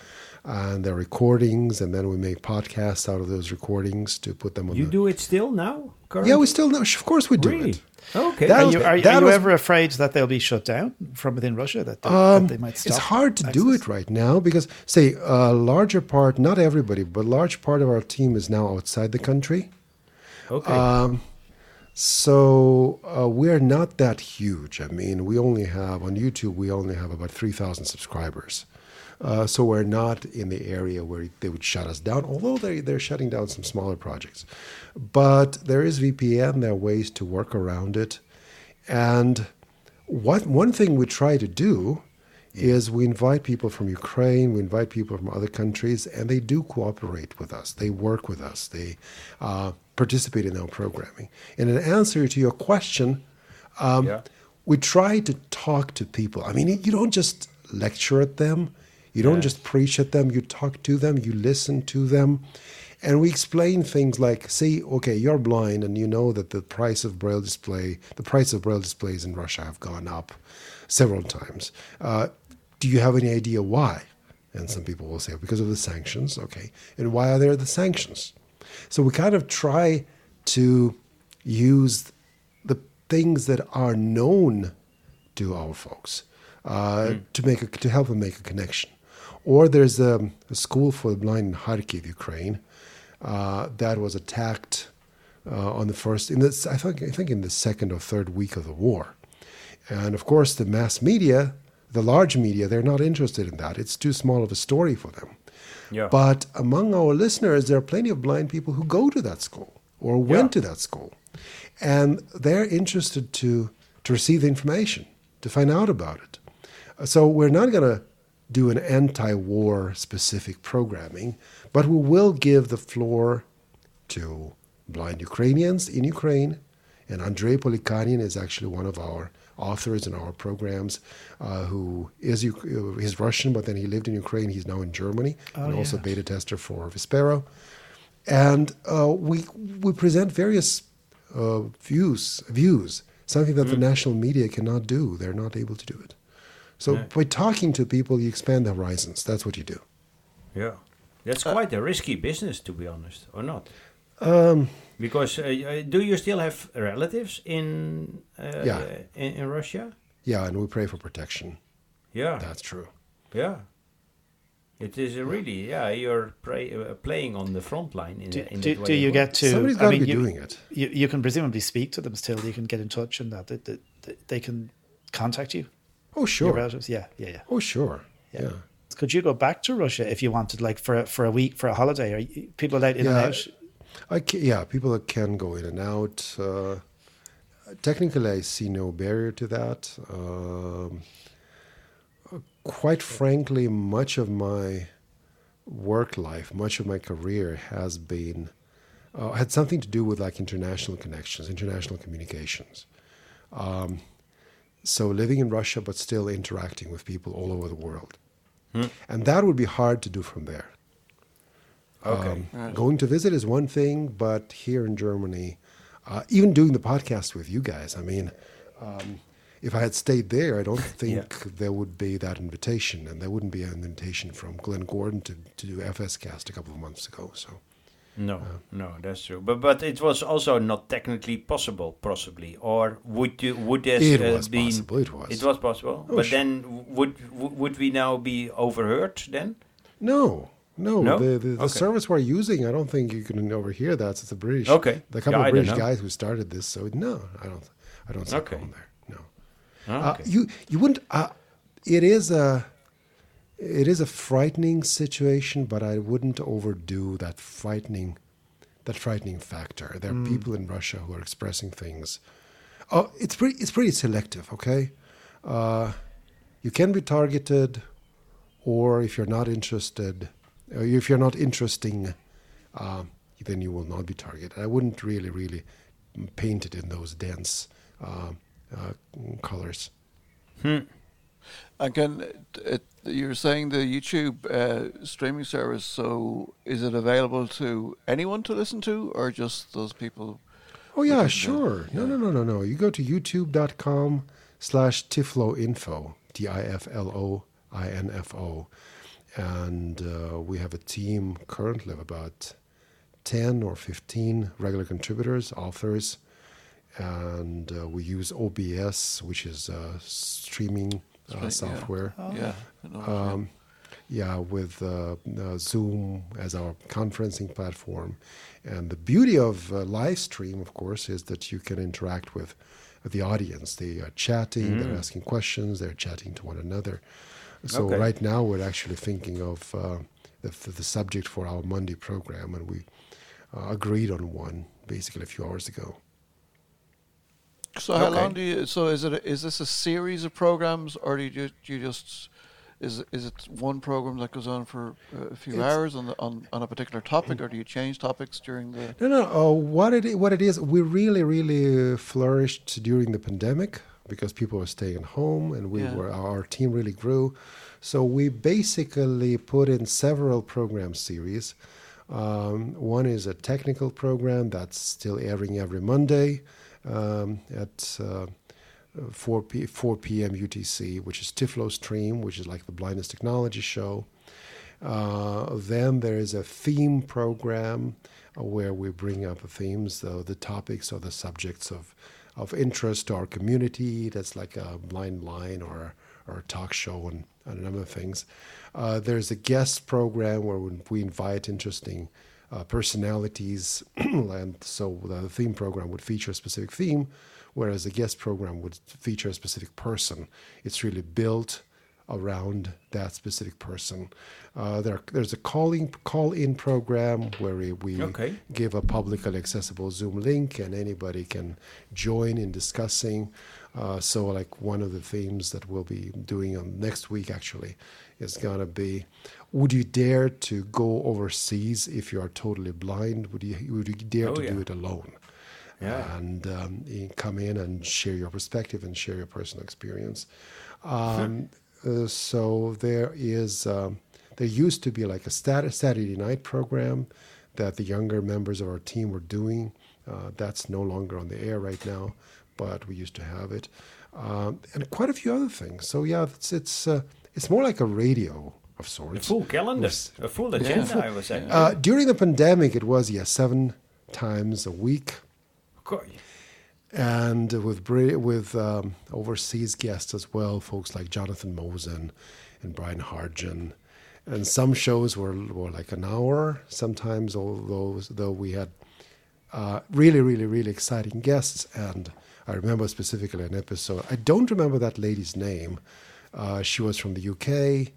And they're recordings, and then we make podcasts out of those recordings to put them on. You the, do it still now? Yeah, we still know. Of course, we do Really? it. Okay. That Are was- you, are, that are you was- ever afraid that they'll be shut down from within Russia? That they, Um, that they might stop? it's hard to do it right now because, say, a larger part, not everybody, but a large part of our team is now outside the country. okay. Um, so uh, we're not that huge. I mean, we only have, on YouTube, we only have about 3,000 subscribers. Uh, so we're not in the area where they would shut us down, although they, they're shutting down some smaller projects. But there is VPN, there are ways to work around it. And what one thing we try to do is we invite people from Ukraine, we invite people from other countries, and they do cooperate with us. They work with us. They uh, participate in our programming. And in answer to your question, um, Yeah. we try to talk to people. I mean, you don't just lecture at them, you don't just preach at them, you talk to them, you listen to them. And we explain things like, see, okay, you're blind and you know that the price of braille display, the price of braille displays in Russia have gone up several times. Uh, do you have any idea why? And some people will say, because of the sanctions, okay. And why are there the sanctions? So we kind of try to use the things that are known to our folks uh, to make a, to help them make a connection. Or there's a, a school for the blind in Kharkiv, Ukraine, uh, that was attacked uh, on the first in this I think I think in the second or third week of the war, and of course the mass media the large media, they're not interested in that. It's too small of a story for them. Yeah. But among our listeners, there are plenty of blind people who go to that school or went Yeah. to that school. And they're interested to, to receive the information, to find out about it. Uh, So we're not going to do an anti war specific programming, but we will give the floor to blind Ukrainians in Ukraine. And Andrei Polikanin is actually one of our authors in our programs uh, who is Uk- uh, he's Russian, but then he lived in Ukraine. He's now in Germany and also beta tester for Vispero. And uh, we, we present various uh, views, views, something that the national media cannot do. They're not able to do it. So by talking to people, you expand the horizons. That's what you do. Yeah, that's quite a risky business, to be honest, or not? Um, Because uh, uh, do you still have relatives in uh, Yeah. in, in Russia? yeah, and we pray for protection. Yeah, That's true. yeah. It is really yeah. You're pray, uh, playing on the front line in, Do, the- in do, that way do you get to? Somebody's I got to mean, be you, doing it. You, you can presumably speak to them still. You can get in touch and that. They, they, they- they can contact you. Oh, Your sure. relatives. Yeah, yeah, yeah. Oh, sure. Yeah. Yeah. Could you go back to Russia if you wanted, like for a, for a week for a holiday? Are you, people allowed in Yeah. and out? I ca yeah, people that can go in and out. Uh, technically, I see no barrier to that. Um, quite frankly, much of my work life, much of my career has been uh, had something to do with like international connections, international communications. Um, so living in Russia, but still interacting with people all over the world, and that would be hard to do from there. Okay. Um, Going to visit is one thing, but here in Germany, uh, even doing the podcast with you guys, I mean, um, if I had stayed there, I don't think there would be that invitation, and there wouldn't be an invitation from Glen Gordon to, to do FSCast a couple of months ago. So, No, no, that's true. But but it was also not technically possible, possibly. Or would you would this It uh, was been- possible, it was. It was possible. Oh, but sure. then would would we now be overheard then? no, no, No? the, the, the Okay. service we're using, I don't think you can overhear that. It's the British, Okay. the couple Yeah, of British guys who started this. So no, I don't, I don't see Okay. a there. No. Ah, Uh, okay. you you wouldn't. Uh, it is a it is a frightening situation, but I wouldn't overdo that frightening that frightening factor. There are people in Russia who are expressing things. Oh, it's pretty it's pretty selective. Okay, uh, you can be targeted, or if you're not interested, or if you're not interesting, uh, then you will not be targeted. I wouldn't really really paint it in those dense uh, uh, colors. Again, it, it, you're saying the YouTube uh, streaming service. So, is it available to anyone to listen to, or just those people? Oh yeah, Within the- sure. No, no, no, no, no. You go to youtube.com slash Tiflo info, T I F L O I N F O. And uh, we have a team currently of about 10 or 15 regular contributors, authors. And uh, we use OBS, which is uh, streaming uh, Right, software. Yeah. I know. Um, yeah, with uh, uh, Zoom as our conferencing platform. And the beauty of uh, live stream, of course, is that you can interact with the audience. They are chatting, they're asking questions, they're chatting to one another. So Okay. right now, we're actually thinking of uh, the, the subject for our Monday program, and we uh, agreed on one basically a few hours ago. So how long do you? So is it? A, is this a series of programs, or do you do you just? Is is it one program that goes on for uh, a few It's- hours on the on, on a particular topic, or do you change topics during the? No, no. Uh, what it what it is, we really, really flourished during the pandemic because people were staying home, and we Yeah. were our team really grew. So we basically put in several program series. Um, one is a technical program that's still airing every Monday um, at. Uh, 4 p 4 p.m. UTC, which is Tiflo Stream, which is like the blindness technology show. Uh, then there is a theme program where we bring up the themes, the, the topics or the subjects of, of interest to our community. That's like a blind line or, or a talk show and, and a number of things. Uh, there's a guest program where we invite interesting uh, personalities, and so the theme program would feature a specific theme, whereas the guest program would feature a specific person. It's really built around that specific person. Uh, there, there's a calling call-in program where we, we Okay. give a publicly accessible Zoom link, and anybody can join in discussing. Uh, so, like one of the themes that we'll be doing on next week actually is gonna be: Would you dare to go overseas if you are totally blind? Would you would you dare Oh, to yeah. do it alone? Yeah. and um, come in and share your perspective and share your personal experience. Um, uh, so there is, um, there used to be like a Saturday night program that the younger members of our team were doing. Uh, that's no longer on the air right now, but we used to have it, um, and quite a few other things. So yeah, it's it's uh, it's more like a radio of A sorts. full calendar, a full agenda, I was saying. Uh, during the pandemic, it was yeah seven times a week Co- and with with um, overseas guests as well, folks like Jonathan Mosen and Brian Hartgen. And some shows were, were like an hour. Sometimes, although though we had uh, really, really, really exciting guests. And I remember specifically an episode. I don't remember that lady's name. Uh, she was from the UK,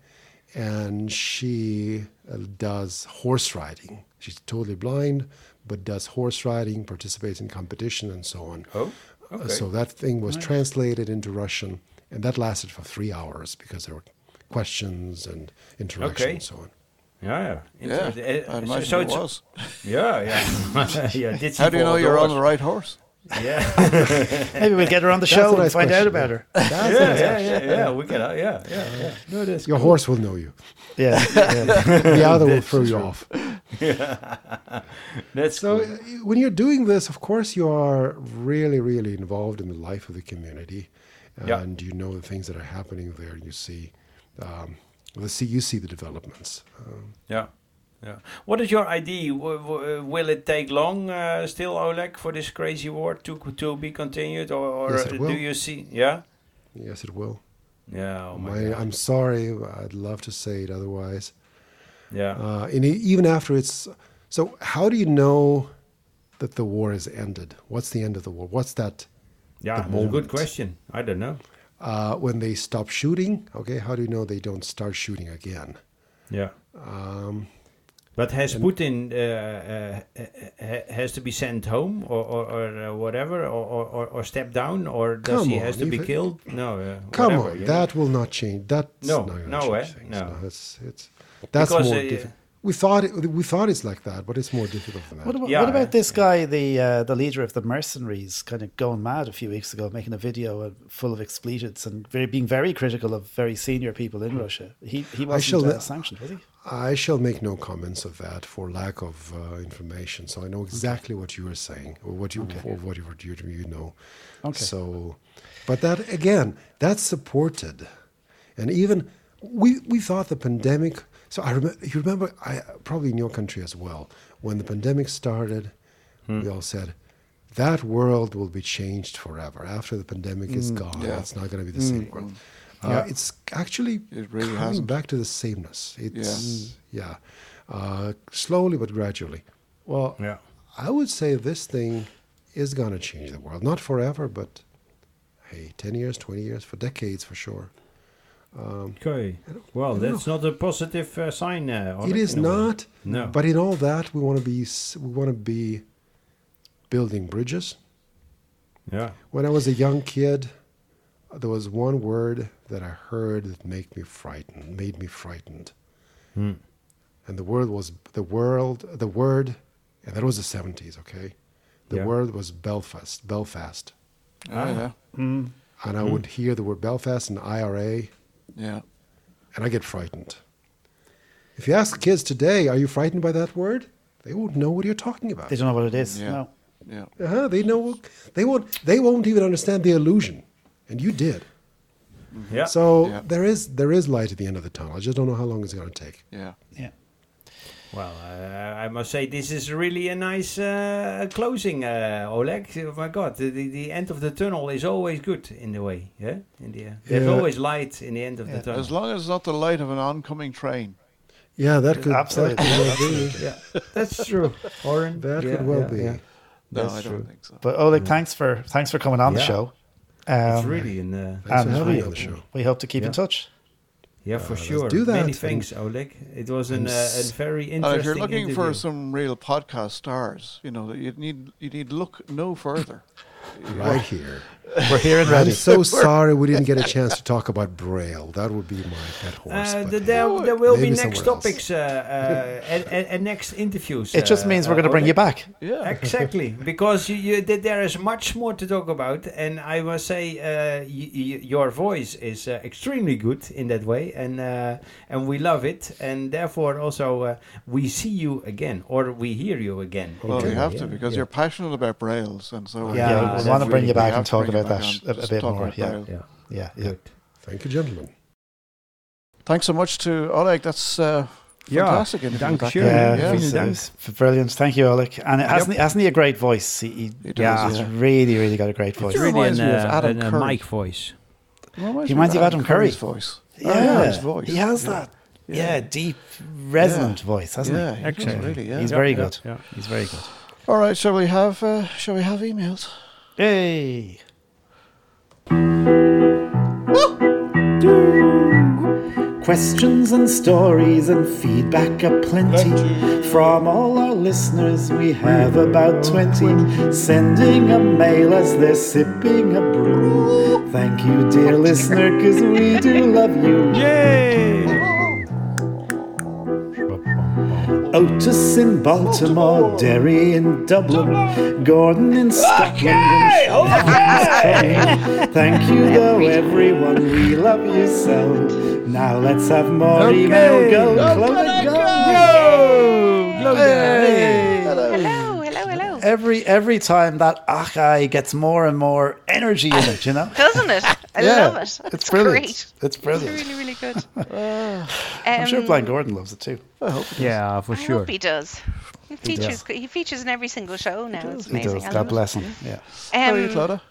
and she uh, does horse riding. She's totally blind, but does horse riding, participates in competition, and so on. Oh, Uh, okay. so that thing was translated into Russian, and that lasted for three hours because there were questions and interaction Okay. and so on. Yeah, yeah. Yeah, uh, I'd so- so it was. Yeah, yeah. yeah did How do you know you're on the right horse? Yeah, Maybe we'll get her on the That's show a and nice find out about her. That's yeah, yeah, yeah, yeah. We can, uh, yeah, yeah, yeah. No, that's Your cool. horse will know you. Yeah. yeah. The other will throw you off. That's So cool. uh, when you're doing this, of course, you are really, really involved in the life of the community, Yeah. and you know the things that are happening there. You see, um, the see you see the developments. Um, Yeah. Yeah. What is your idea? W- w- will it take long uh, still, Oleg, for this crazy war to to be continued, or, or Yes, do will. you see? Yeah. yes, it will. Yeah. Oh my My, God. I'm sorry. I'd love to say it otherwise. Yeah. Uh, and even after it's so, how do you know that the war is ended? What's the end of the war? What's that? yeah. the That's a good question. I don't know. Uh, when they stop shooting, okay, how do you know they don't start shooting again? Yeah. Um, But has Putin uh, uh, ha- has to be sent home or or, or uh, whatever, or, or, or, or step down, or does Come he on, has to be killed? No. Uh, Come whatever, on, you that will not change. That's No, not no, change eh? things. No. it's it's that's Because, more uh, difficult. We thought it, we thought it's like that, but it's more difficult than that. What about, Yeah, what about yeah, this guy, the uh, the leader of the mercenaries, kind of going mad a few weeks ago, making a video uh, full of expletives and very, being very critical of very senior people in Russia? He he wasn't shall uh, let- sanctioned, was he? I shall make no comments of that for lack of uh, information. So I know exactly what you are saying, or what you, or what you, you, you know. Okay. So, but that again, that's supported, and even we we thought the pandemic. So I remember. You remember? I probably in your country as well. When the pandemic started, hmm. we all said. That world will be changed forever. After the pandemic is hmm. gone, yeah. it's not going to be the hmm. same world. Uh, It's actually It really coming hasn't. back to the sameness. It's yeah, Uh, slowly but gradually. Well, Yeah. I would say this thing is going to change the world. Not forever, but hey, ten years, twenty years, for decades for sure. Okay. Well, that's not a positive uh, sign. Uh, it Oleg, is in a way. not. No. But in all that, we want to be we want to be building bridges. Yeah. When I was a young kid, there was one word that I heard that made me frightened. Made me frightened. Hmm. and the word was the world the word and that was the 70s okay the Yeah. word was belfast belfast Oh, yeah. and i Hmm. would hear the word belfast and ira Yeah. and i get frightened if you ask kids today are you frightened by that word they won't know what you're talking about They don't know what it is. Yeah. No. Yeah. uh-huh, they know they won't they won't even understand the illusion and you did Yeah. so Yeah. there is there is light at the end of the tunnel i just don't know how long it's going to take Yeah. Yeah. Well, uh, I must say this is really a nice uh, closing, uh, Oleg. Oh my God, the, the, the end of the tunnel is always good in the way. Yeah, in the there's Yeah. always light in the end of the tunnel. As long as it's not the light of an oncoming train. yeah that could Absolutely. that could well be yeah, that's true, Oran. that Yeah, could well yeah, be yeah. No, That's I don't true. think so. But Oleg, thanks for thanks for coming on the Yeah. Show. It's Um, really in. Uh, Thanks for and having we, on the show. we hope to keep in touch. Yeah, for Uh, sure. do that. Many thanks, Oleg. It was an, uh, s- a very And interesting if you're looking for some real podcast stars, you know, you need you need look no further. Right here. We're here and I'm so sorry we didn't get a chance to talk about Braille. That would be my pet horse. Uh, but th- there, there will be next topics uh, uh, and, and, and next interviews. It just uh, means we're uh, going to bring you back. Yeah. Exactly, because you, you, there is much more to talk about, and I must say, uh, y- y- your voice is uh, extremely good in that way, and uh, and we love it, and therefore also uh, we see you again, or we hear you again. Well, we have yeah, to because yeah. you're passionate about brails, and so Yeah, we uh, wanna bring you back and talk bring you about that on a- a bit talk more, yeah. Yeah. Yeah, yeah. Good. Thank you, gentlemen. Thanks so much to Oleg. That's uh, fantastic. interview. dank That schön. guy. Yeah, Yeah, it was- vielen it Dank. was brilliant. Thank you, Oleg. And hasn't, he, hasn't he a great voice? He, he, He does, yeah, he's yeah. really, really got a great voice. It reminds Really me of an, uh, Adam an, uh, Curry. mic voice. Reminds He reminds you of Adam Curry. Curry's voice. Yeah, Oh, yeah, his voice. he has Yeah. that. Yeah, deep, resonant voice, hasn't Yeah, he? he does, Excellent. really. Yeah. He's Yeah, very yeah, good. yeah. He's very good. All right. Shall we have? Uh, shall we have emails? Hey. Questions and stories and feedback aplenty from all our listeners. We have about 20 sending a mail as they're sipping a brew. Thank you, dear listener, because we do love you. Otis in Baltimore, Derry in Dublin, Gordon in Scotland. and Thank you, though, everyone. We love you so. Now let's have more email. Go, Chloe, go. Hey. Hello, hello, hello. Every every time that Achai gets more and more energy in it, you know. Doesn't it? I Yeah, love it. It's brilliant. Great. It's brilliant. It's really, really good. I'm sure Um, Blind Gordon loves it too. Yeah, for I sure. hope he does. He features. does. He features in every single show now. It's He amazing. does. God bless him. Yeah. How are you, Um, Clodagh?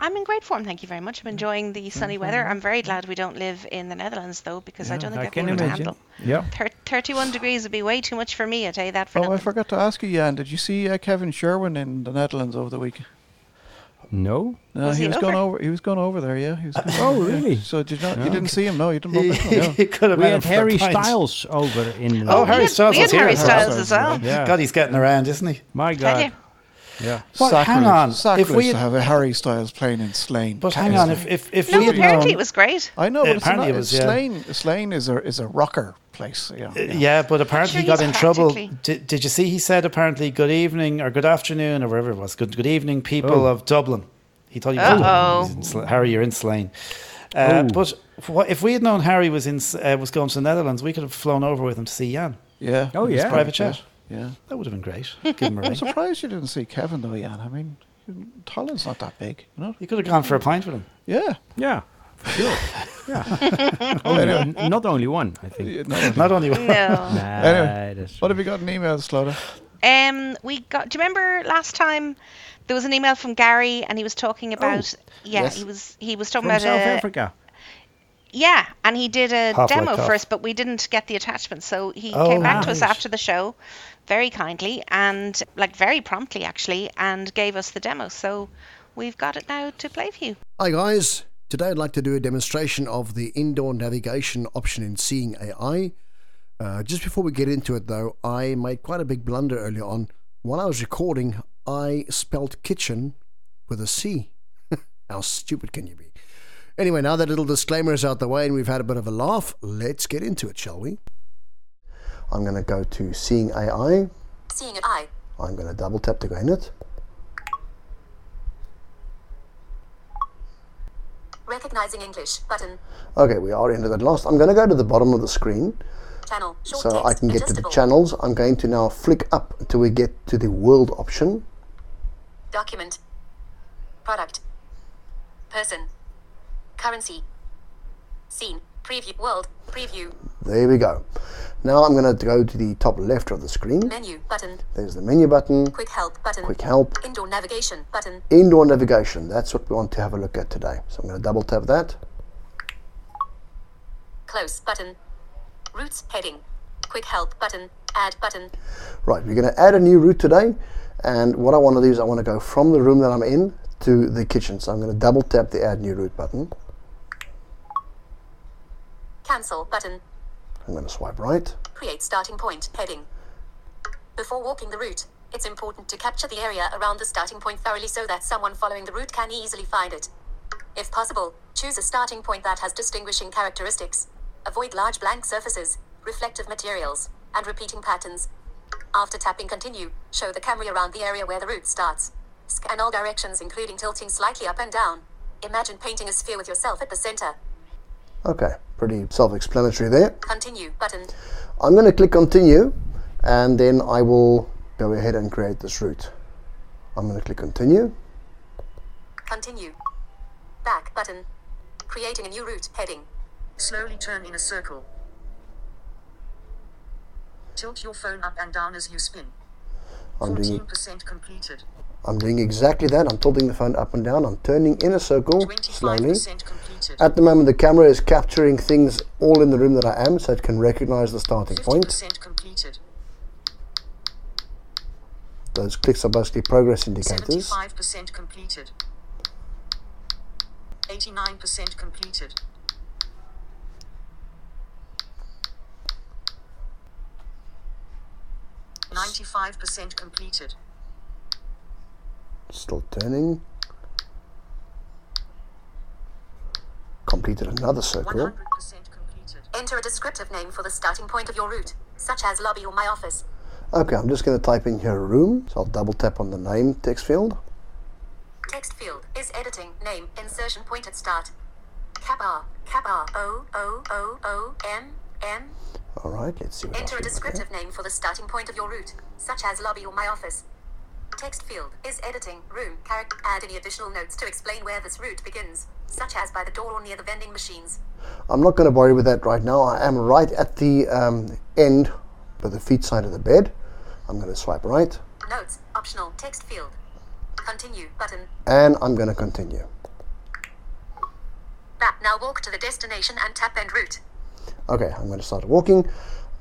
I'm in great form, thank you very much. I'm enjoying the sunny weather. I'm very glad we don't live in the Netherlands though, because I don't think I I'd be can able to imagine. handle. Yeah. Thir- 31 degrees would be way too much for me. I tell you that for Oh, I forgot to ask you, Jan. Did you see uh, Kevin Sherwin in the Netherlands over the week? No. No, Was he, he was going over? over. He was going over there. Yeah. He was going Oh, over, yeah. really? So did you not? Yeah. You didn't see him? No, you didn't. He, Bump into him. he could have We met had him for a Harry. Styles over in. Oh, we Harry had- Styles we had here. Harry Styles Styles as well. Yeah. God, he's getting around, isn't he? My Tell God. You. Yeah. Well, hang Sacrilege- on. If Sacrilege we to have a Harry Styles playing in Slane. But hang on, if if if No, we had apparently known, it was great. I know, but it's apparently not, it was, yeah. Slane. Slane is a is a rocker place. Yeah. Uh, yeah, but apparently Sure, he got in trouble. Did, did you see? He said apparently good evening or good afternoon or wherever it was. Good good evening, people Oh. of Dublin. He thought he was Uh-oh. In Sl- Harry, you're in Slane. Uh, Oh. but what, if we had known Harry was in uh, was going to the Netherlands, we could have flown over with him to see Jan. Yeah. Oh, His yeah. Private chat. Yeah. That would have been great. Give him a I'm surprised you didn't see Kevin though, Jan. I mean, Holland's not that big, you know. You could have gone for a pint with him. Yeah. Yeah. Sure. yeah. Only- n- not only one, I think. No, Not only one. No. Nah, Anyway, that's- What have you got in emails, Clodagh? Um, we got. Do you remember last time there was an email from Gary and he was talking about? yeah, yes. he was he was talking from about South a, Africa. Yeah, and he did a Half demo like half. first, but we didn't get the attachment. So he Oh, came back to us right. after the show, very kindly and like very promptly actually, and gave us the demo. So we've got it now to play for you. Hi guys, today I'd like to do a demonstration of the indoor navigation option in Seeing AI. Uh, just before we get into it though, I made quite a big blunder earlier on. While I was recording, I spelled kitchen with a C. How stupid can you be? Anyway, now that little disclaimer is out the way and we've had a bit of a laugh, let's get into it, shall we? I'm going to go to Seeing AI. Seeing AI. I'm going to double tap to go in it. Recognizing English button. Okay, we are into that last. I'm going to go to the bottom of the screen. Channel. So text. I can get to the channels. I'm going to now flick up until we get to the world option. Document. Product. Person. Currency. Scene. Preview. World. Preview. There we go. Now I'm going to go to the top left of the screen. Menu button. There's the menu button, Quick help button. quick help, Indoor navigation button. indoor navigation. That's what we want to have a look at today. So I'm going to double tap that. Close button. Routes heading. Quick help button. Add button. Right, we're going to add a new route today. And what I want to do is I want to go from the room that I'm in to the kitchen. So I'm going to double tap the add new route button. Cancel button. I'm going to swipe right. Create starting point heading. Before walking the route, it's important to capture the area around the starting point thoroughly so that someone following the route can easily find it. If possible, choose a starting point that has distinguishing characteristics. Avoid large blank surfaces, reflective materials, and repeating patterns. After tapping continue, show the camera around the area where the route starts. Scan all directions including tilting slightly up and down. Imagine painting a sphere with yourself at the center. Okay, pretty self explanatory there. Continue button. I'm going to click continue and then I will go ahead and create this route. I'm going to click continue. Continue. Back button. Creating a new route heading. Slowly turn in a circle. Tilt your phone up and down as you spin. I'm 14% completed. I'm doing exactly that. I'm tilting the phone up and down. I'm turning in a circle slowly. completed. At the moment, the camera is capturing things all in the room that I am, so it can recognize the starting point. completed. Those clicks are basically progress indicators. 75% completed. 89% completed. Ninety-five percent completed. Still turning. Completed another circle. hundred percent completed. Enter a descriptive name for the starting point of your route, such as lobby or my office. Okay, I'm just going to type in here room. So I'll double tap on the name text field. Text field is editing name insertion point at start. Cap R cap R O O O O M M. All right, let's see what Enter a we've got here. descriptive name for the starting point of your route, such as lobby or my office. Text field is editing room character. Add any additional notes to explain where this route begins, such as by the door or near the vending machines. I'm not going to bother with that right now. I am right at the um, end of the feet side of the bed. I'm going to swipe right Notes optional text field. Continue button. and I'm going to continue. Back now walk to the destination and tap end route. Okay, I'm going to start walking.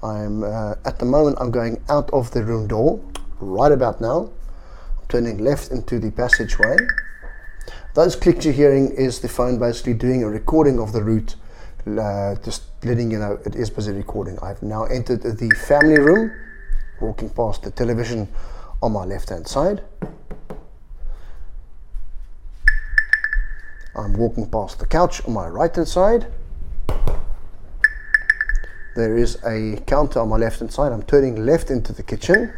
I'm uh, at the moment I'm going out of the room door right about now. Turning left into the passageway. Those clicks you're hearing is the phone basically doing a recording of the route, uh, just letting you know it is busy recording. I've now entered the family room, walking past the television on my left hand side. I'm walking past the couch on my right hand side. There is a counter on my left hand side. I'm turning left into the kitchen.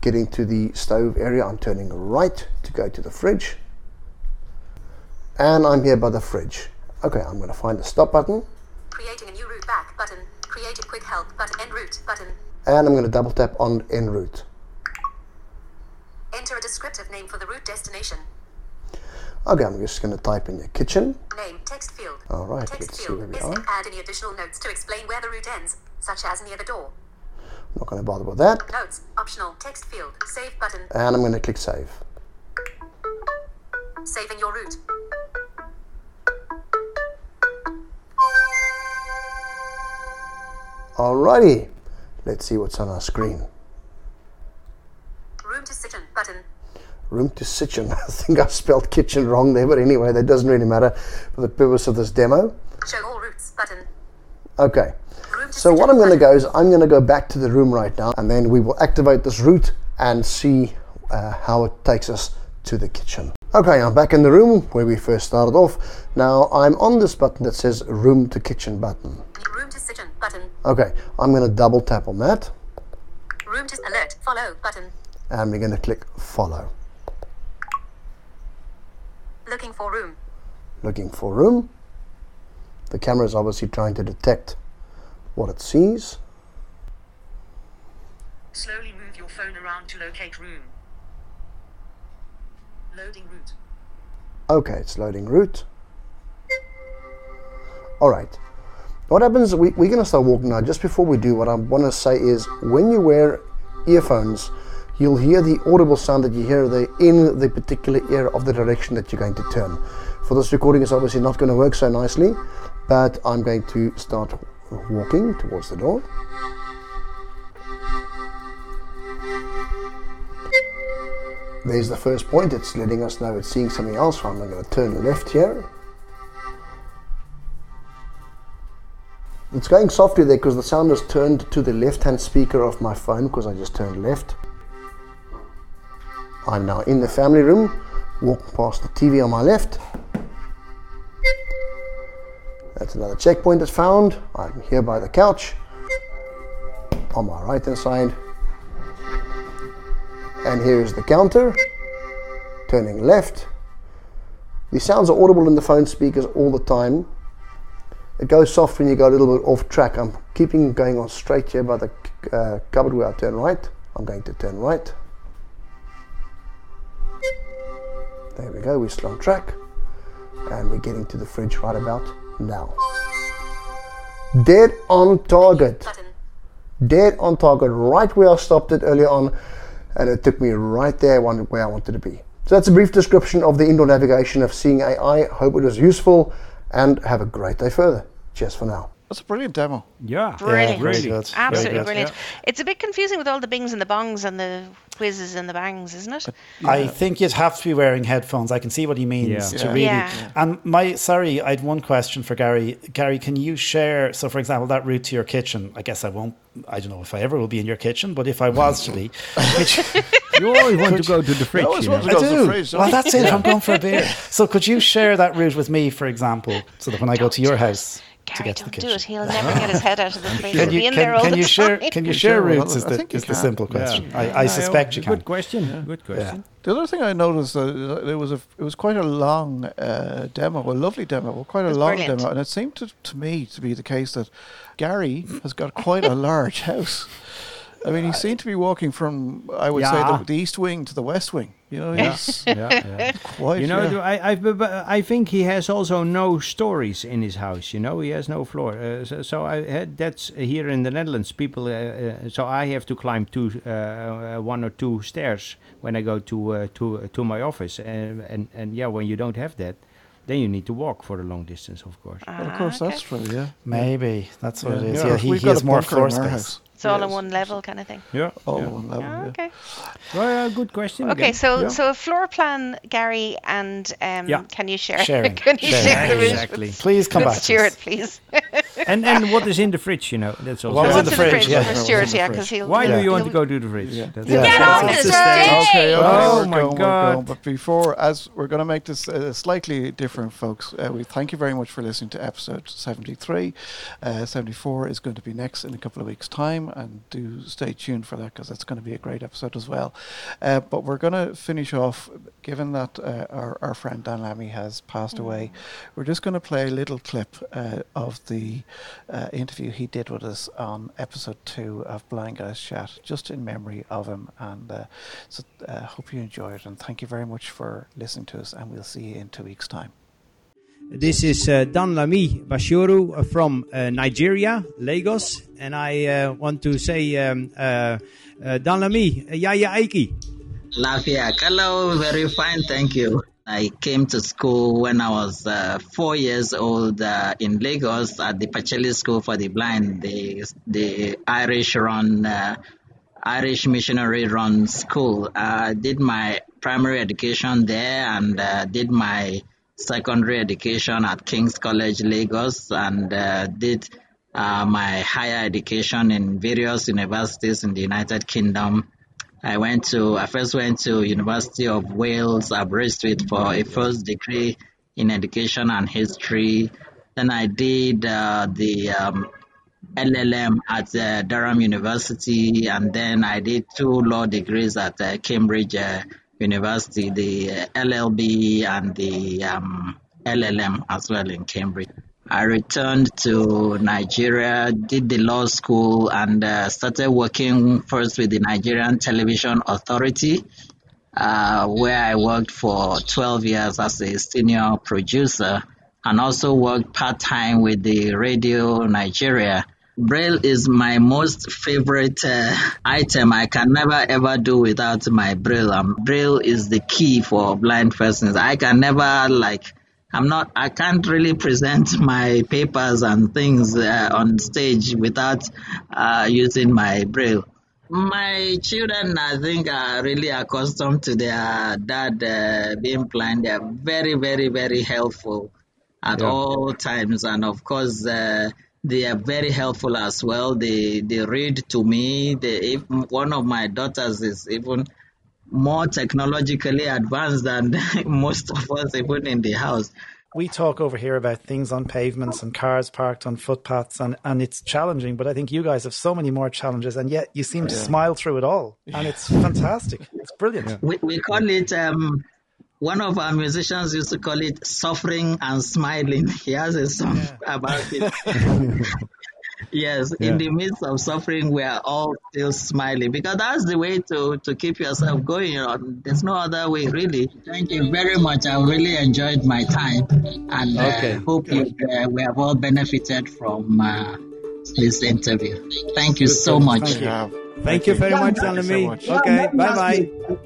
Getting to the stove area, I'm turning right to go to the fridge. And I'm here by the fridge. Okay, I'm going to find the stop button Creating a new route back button. Create a quick help button. End route button. and I'm going to double tap on en route. Enter a descriptive name for the route destination. Okay, I'm just going to type in the kitchen. Name text field. All right, Text let's see field where we is are. add any additional notes to explain where the route ends, such as near the door. I'm not going to bother with that. Notes optional text field. Save button. And I'm going to click save. Saving your route. Alrighty, let's see what's on our screen. Room to sit in button. Room to kitchen. I think I've spelled kitchen wrong there, but anyway, that doesn't really matter for the purpose of this demo. Show all routes button. Okay, so what I'm going to go is I'm going to go back to the room right now, and then we will activate this route and see uh, how it takes us to the kitchen. Okay, I'm back in the room where we first started off. Now I'm on this button that says room to kitchen button. Room to in button. Okay, I'm going to double tap on that, Room to alert follow button. and we're going to click follow. Looking for room. looking for room. The camera is obviously trying to detect what it sees. Slowly move your phone around to locate room. Loading route. Okay, it's loading route. All right. What happens, we, we're going to start walking now. Just before we do, what I want to say is when you wear earphones, you'll hear the audible sound that you hear there in the particular ear of the direction that you're going to turn. For this recording, it's obviously not going to work so nicely, but I'm going to start walking towards the door. There's the first point. It's letting us know it's seeing something else. So I'm going to turn left here. It's going softly there because the sound is turned to the left hand speaker of my phone because I just turned left. I'm now in the family room, walk past the TV on my left. That's another checkpoint that's found. I'm here by the couch on my right hand side. And here's the counter, turning left. The sounds are audible in the phone speakers all the time. It goes soft when you go a little bit off track. I'm keeping going on straight here by the uh, cupboard where I turn right. I'm going to turn right. There we go, we're still on track. And we're getting to the fridge right about now. Dead on target. Dead on target, right where I stopped it earlier on. And it took me right there where I wanted to be. So that's a brief description of the indoor navigation of Seeing AI. Hope it was useful and have a great day further. Cheers for now. That's a brilliant demo. Yeah, Brilliant. very good. Absolutely good. brilliant. It's a bit confusing with all the bings and the bongs and the whizzes and the bangs, isn't it? I think you'd have to be wearing headphones. I can see what he means Yeah. to Yeah. really. Yeah. And my sorry, I had one question for Gary. Gary, can you share? So, for example, that route to your kitchen. I guess I won't. I don't know if I ever will be in your kitchen, but if I was to be, which, You always want to go to the fridge. always You want know? to I go to do. the fridge. well, that's it. I'm going for a beer. So, could you share that route with me, for example, so that when I go to your house to Gary, get to the don't do kitchen? it. He'll never get his head out of the fridge. Can He'll be you, in there can, all can the you share? time. Can you share share routes? Is I the, think is the can. simple Yeah. question. I, Yeah, I suspect you Good can. question. Good question. The other thing I noticed uh, there was a it was quite a long uh, demo, a lovely demo, well, quite a was long brilliant. demo, and it seemed to, to me to be the case that Gary has got quite a large house. I mean, he seemed to be walking from I would say the, the east wing to the west wing. You know, he's yeah, yeah. quite. You know, yeah. I, I, but- but I think he has also no stories in his house. You know, he has no floor. Uh, so, so I had that's here in the Netherlands. People, uh, uh, so I have to climb two, uh, uh, one or two stairs when I go to uh, to to my office. And, and and yeah, when you don't have that, then you need to walk for a long distance, of course. Well, of course, Ah, that's true. Yeah. Maybe that's what it is. Yeah, Yeah, he, he has more floor space. house. It's all on one level kind of thing. Yeah. All yeah. one level. Ah, yeah. okay. Well, yeah, good question. Okay, again. so Yeah. so a floor plan, Gary, and um, Yeah. can you share? Sharing. can you Sharing. share the route Exactly. with, Please come with back. Stuart, us. please? and and what is in the fridge? You know, that's all. What was in the fridge, yeah. for What was in Stuart? Yeah, because he'll. Why he'll, do you want to go to the fridge? Yeah. That's Yeah. Get That's off the the stage. stage! Okay, okay, Oh my going, God. But before, as we're going to make this uh, slightly different, folks, uh, we thank you very much for listening to episode 73. Uh, 74 is going to be next in a couple of weeks' time, and do stay tuned for that because that's going to be a great episode as well. Uh, but we're going to finish off, given that uh, our, our friend Danlami has passed away, we're just going to play a little clip uh, of the uh, interview he did with us on episode two of Blind Guys Chat, just in memory of him. And uh, so uh, hope you enjoy it, and thank you very much for listening to us, and we'll see you in two weeks' time. This is uh, Dan Lami Basharu uh, from uh, Nigeria, Lagos, and I uh, want to say, um, uh, uh, Danlami, uh, Yaya Aiki. Lafia, hello, very fine, thank you. I came to school when I was uh, four years old uh, in Lagos at the Pacelli School for the Blind, the the Irish run, uh, Irish missionary run school. I did my primary education there and did my secondary education at King's College Lagos and uh, did uh, my higher education in various universities in the United Kingdom. I went to, I first went to University of Wales, Aberystwyth for a first degree in education and history. Then I did uh, the um, LLM at uh, Durham University, and then I did two law degrees at uh, Cambridge uh, University, the uh, LLB and the um, LLM as well in Cambridge. I returned to Nigeria, did the law school, and uh, started working first with the Nigerian Television Authority, uh, where I worked for 12 years as a senior producer and also worked part time with the Radio Nigeria. Braille is my most favorite uh, item. I can never ever do without my Braille. Um, Braille is the key for blind persons. I can never like I'm not, I can't really present my papers and things uh, on stage without uh, using my braille. My children, I think, are really accustomed to their dad uh, being blind. They're very, very, very helpful at Yeah. all times. And of course, uh, they are very helpful as well. They they read to me. They, if one of my daughters is even more technologically advanced than most of us, even in the house. We talk over here about things on pavements and cars parked on footpaths, and, and it's challenging. But I think you guys have so many more challenges, and yet you seem to smile through it all, and it's fantastic. It's brilliant. We, we call it, um, one of our musicians used to call it suffering and smiling. He has a song about it. yes, in the midst of suffering, we are all still smiling because that's the way to, to keep yourself going. You know, there's no other way, really. Thank you very much. I really enjoyed my time and Okay. uh, hope you, uh, we have all benefited from uh, this interview. Thank you so much. Thank you. Yeah. Thank you very much, Thank you so Okay, bye bye.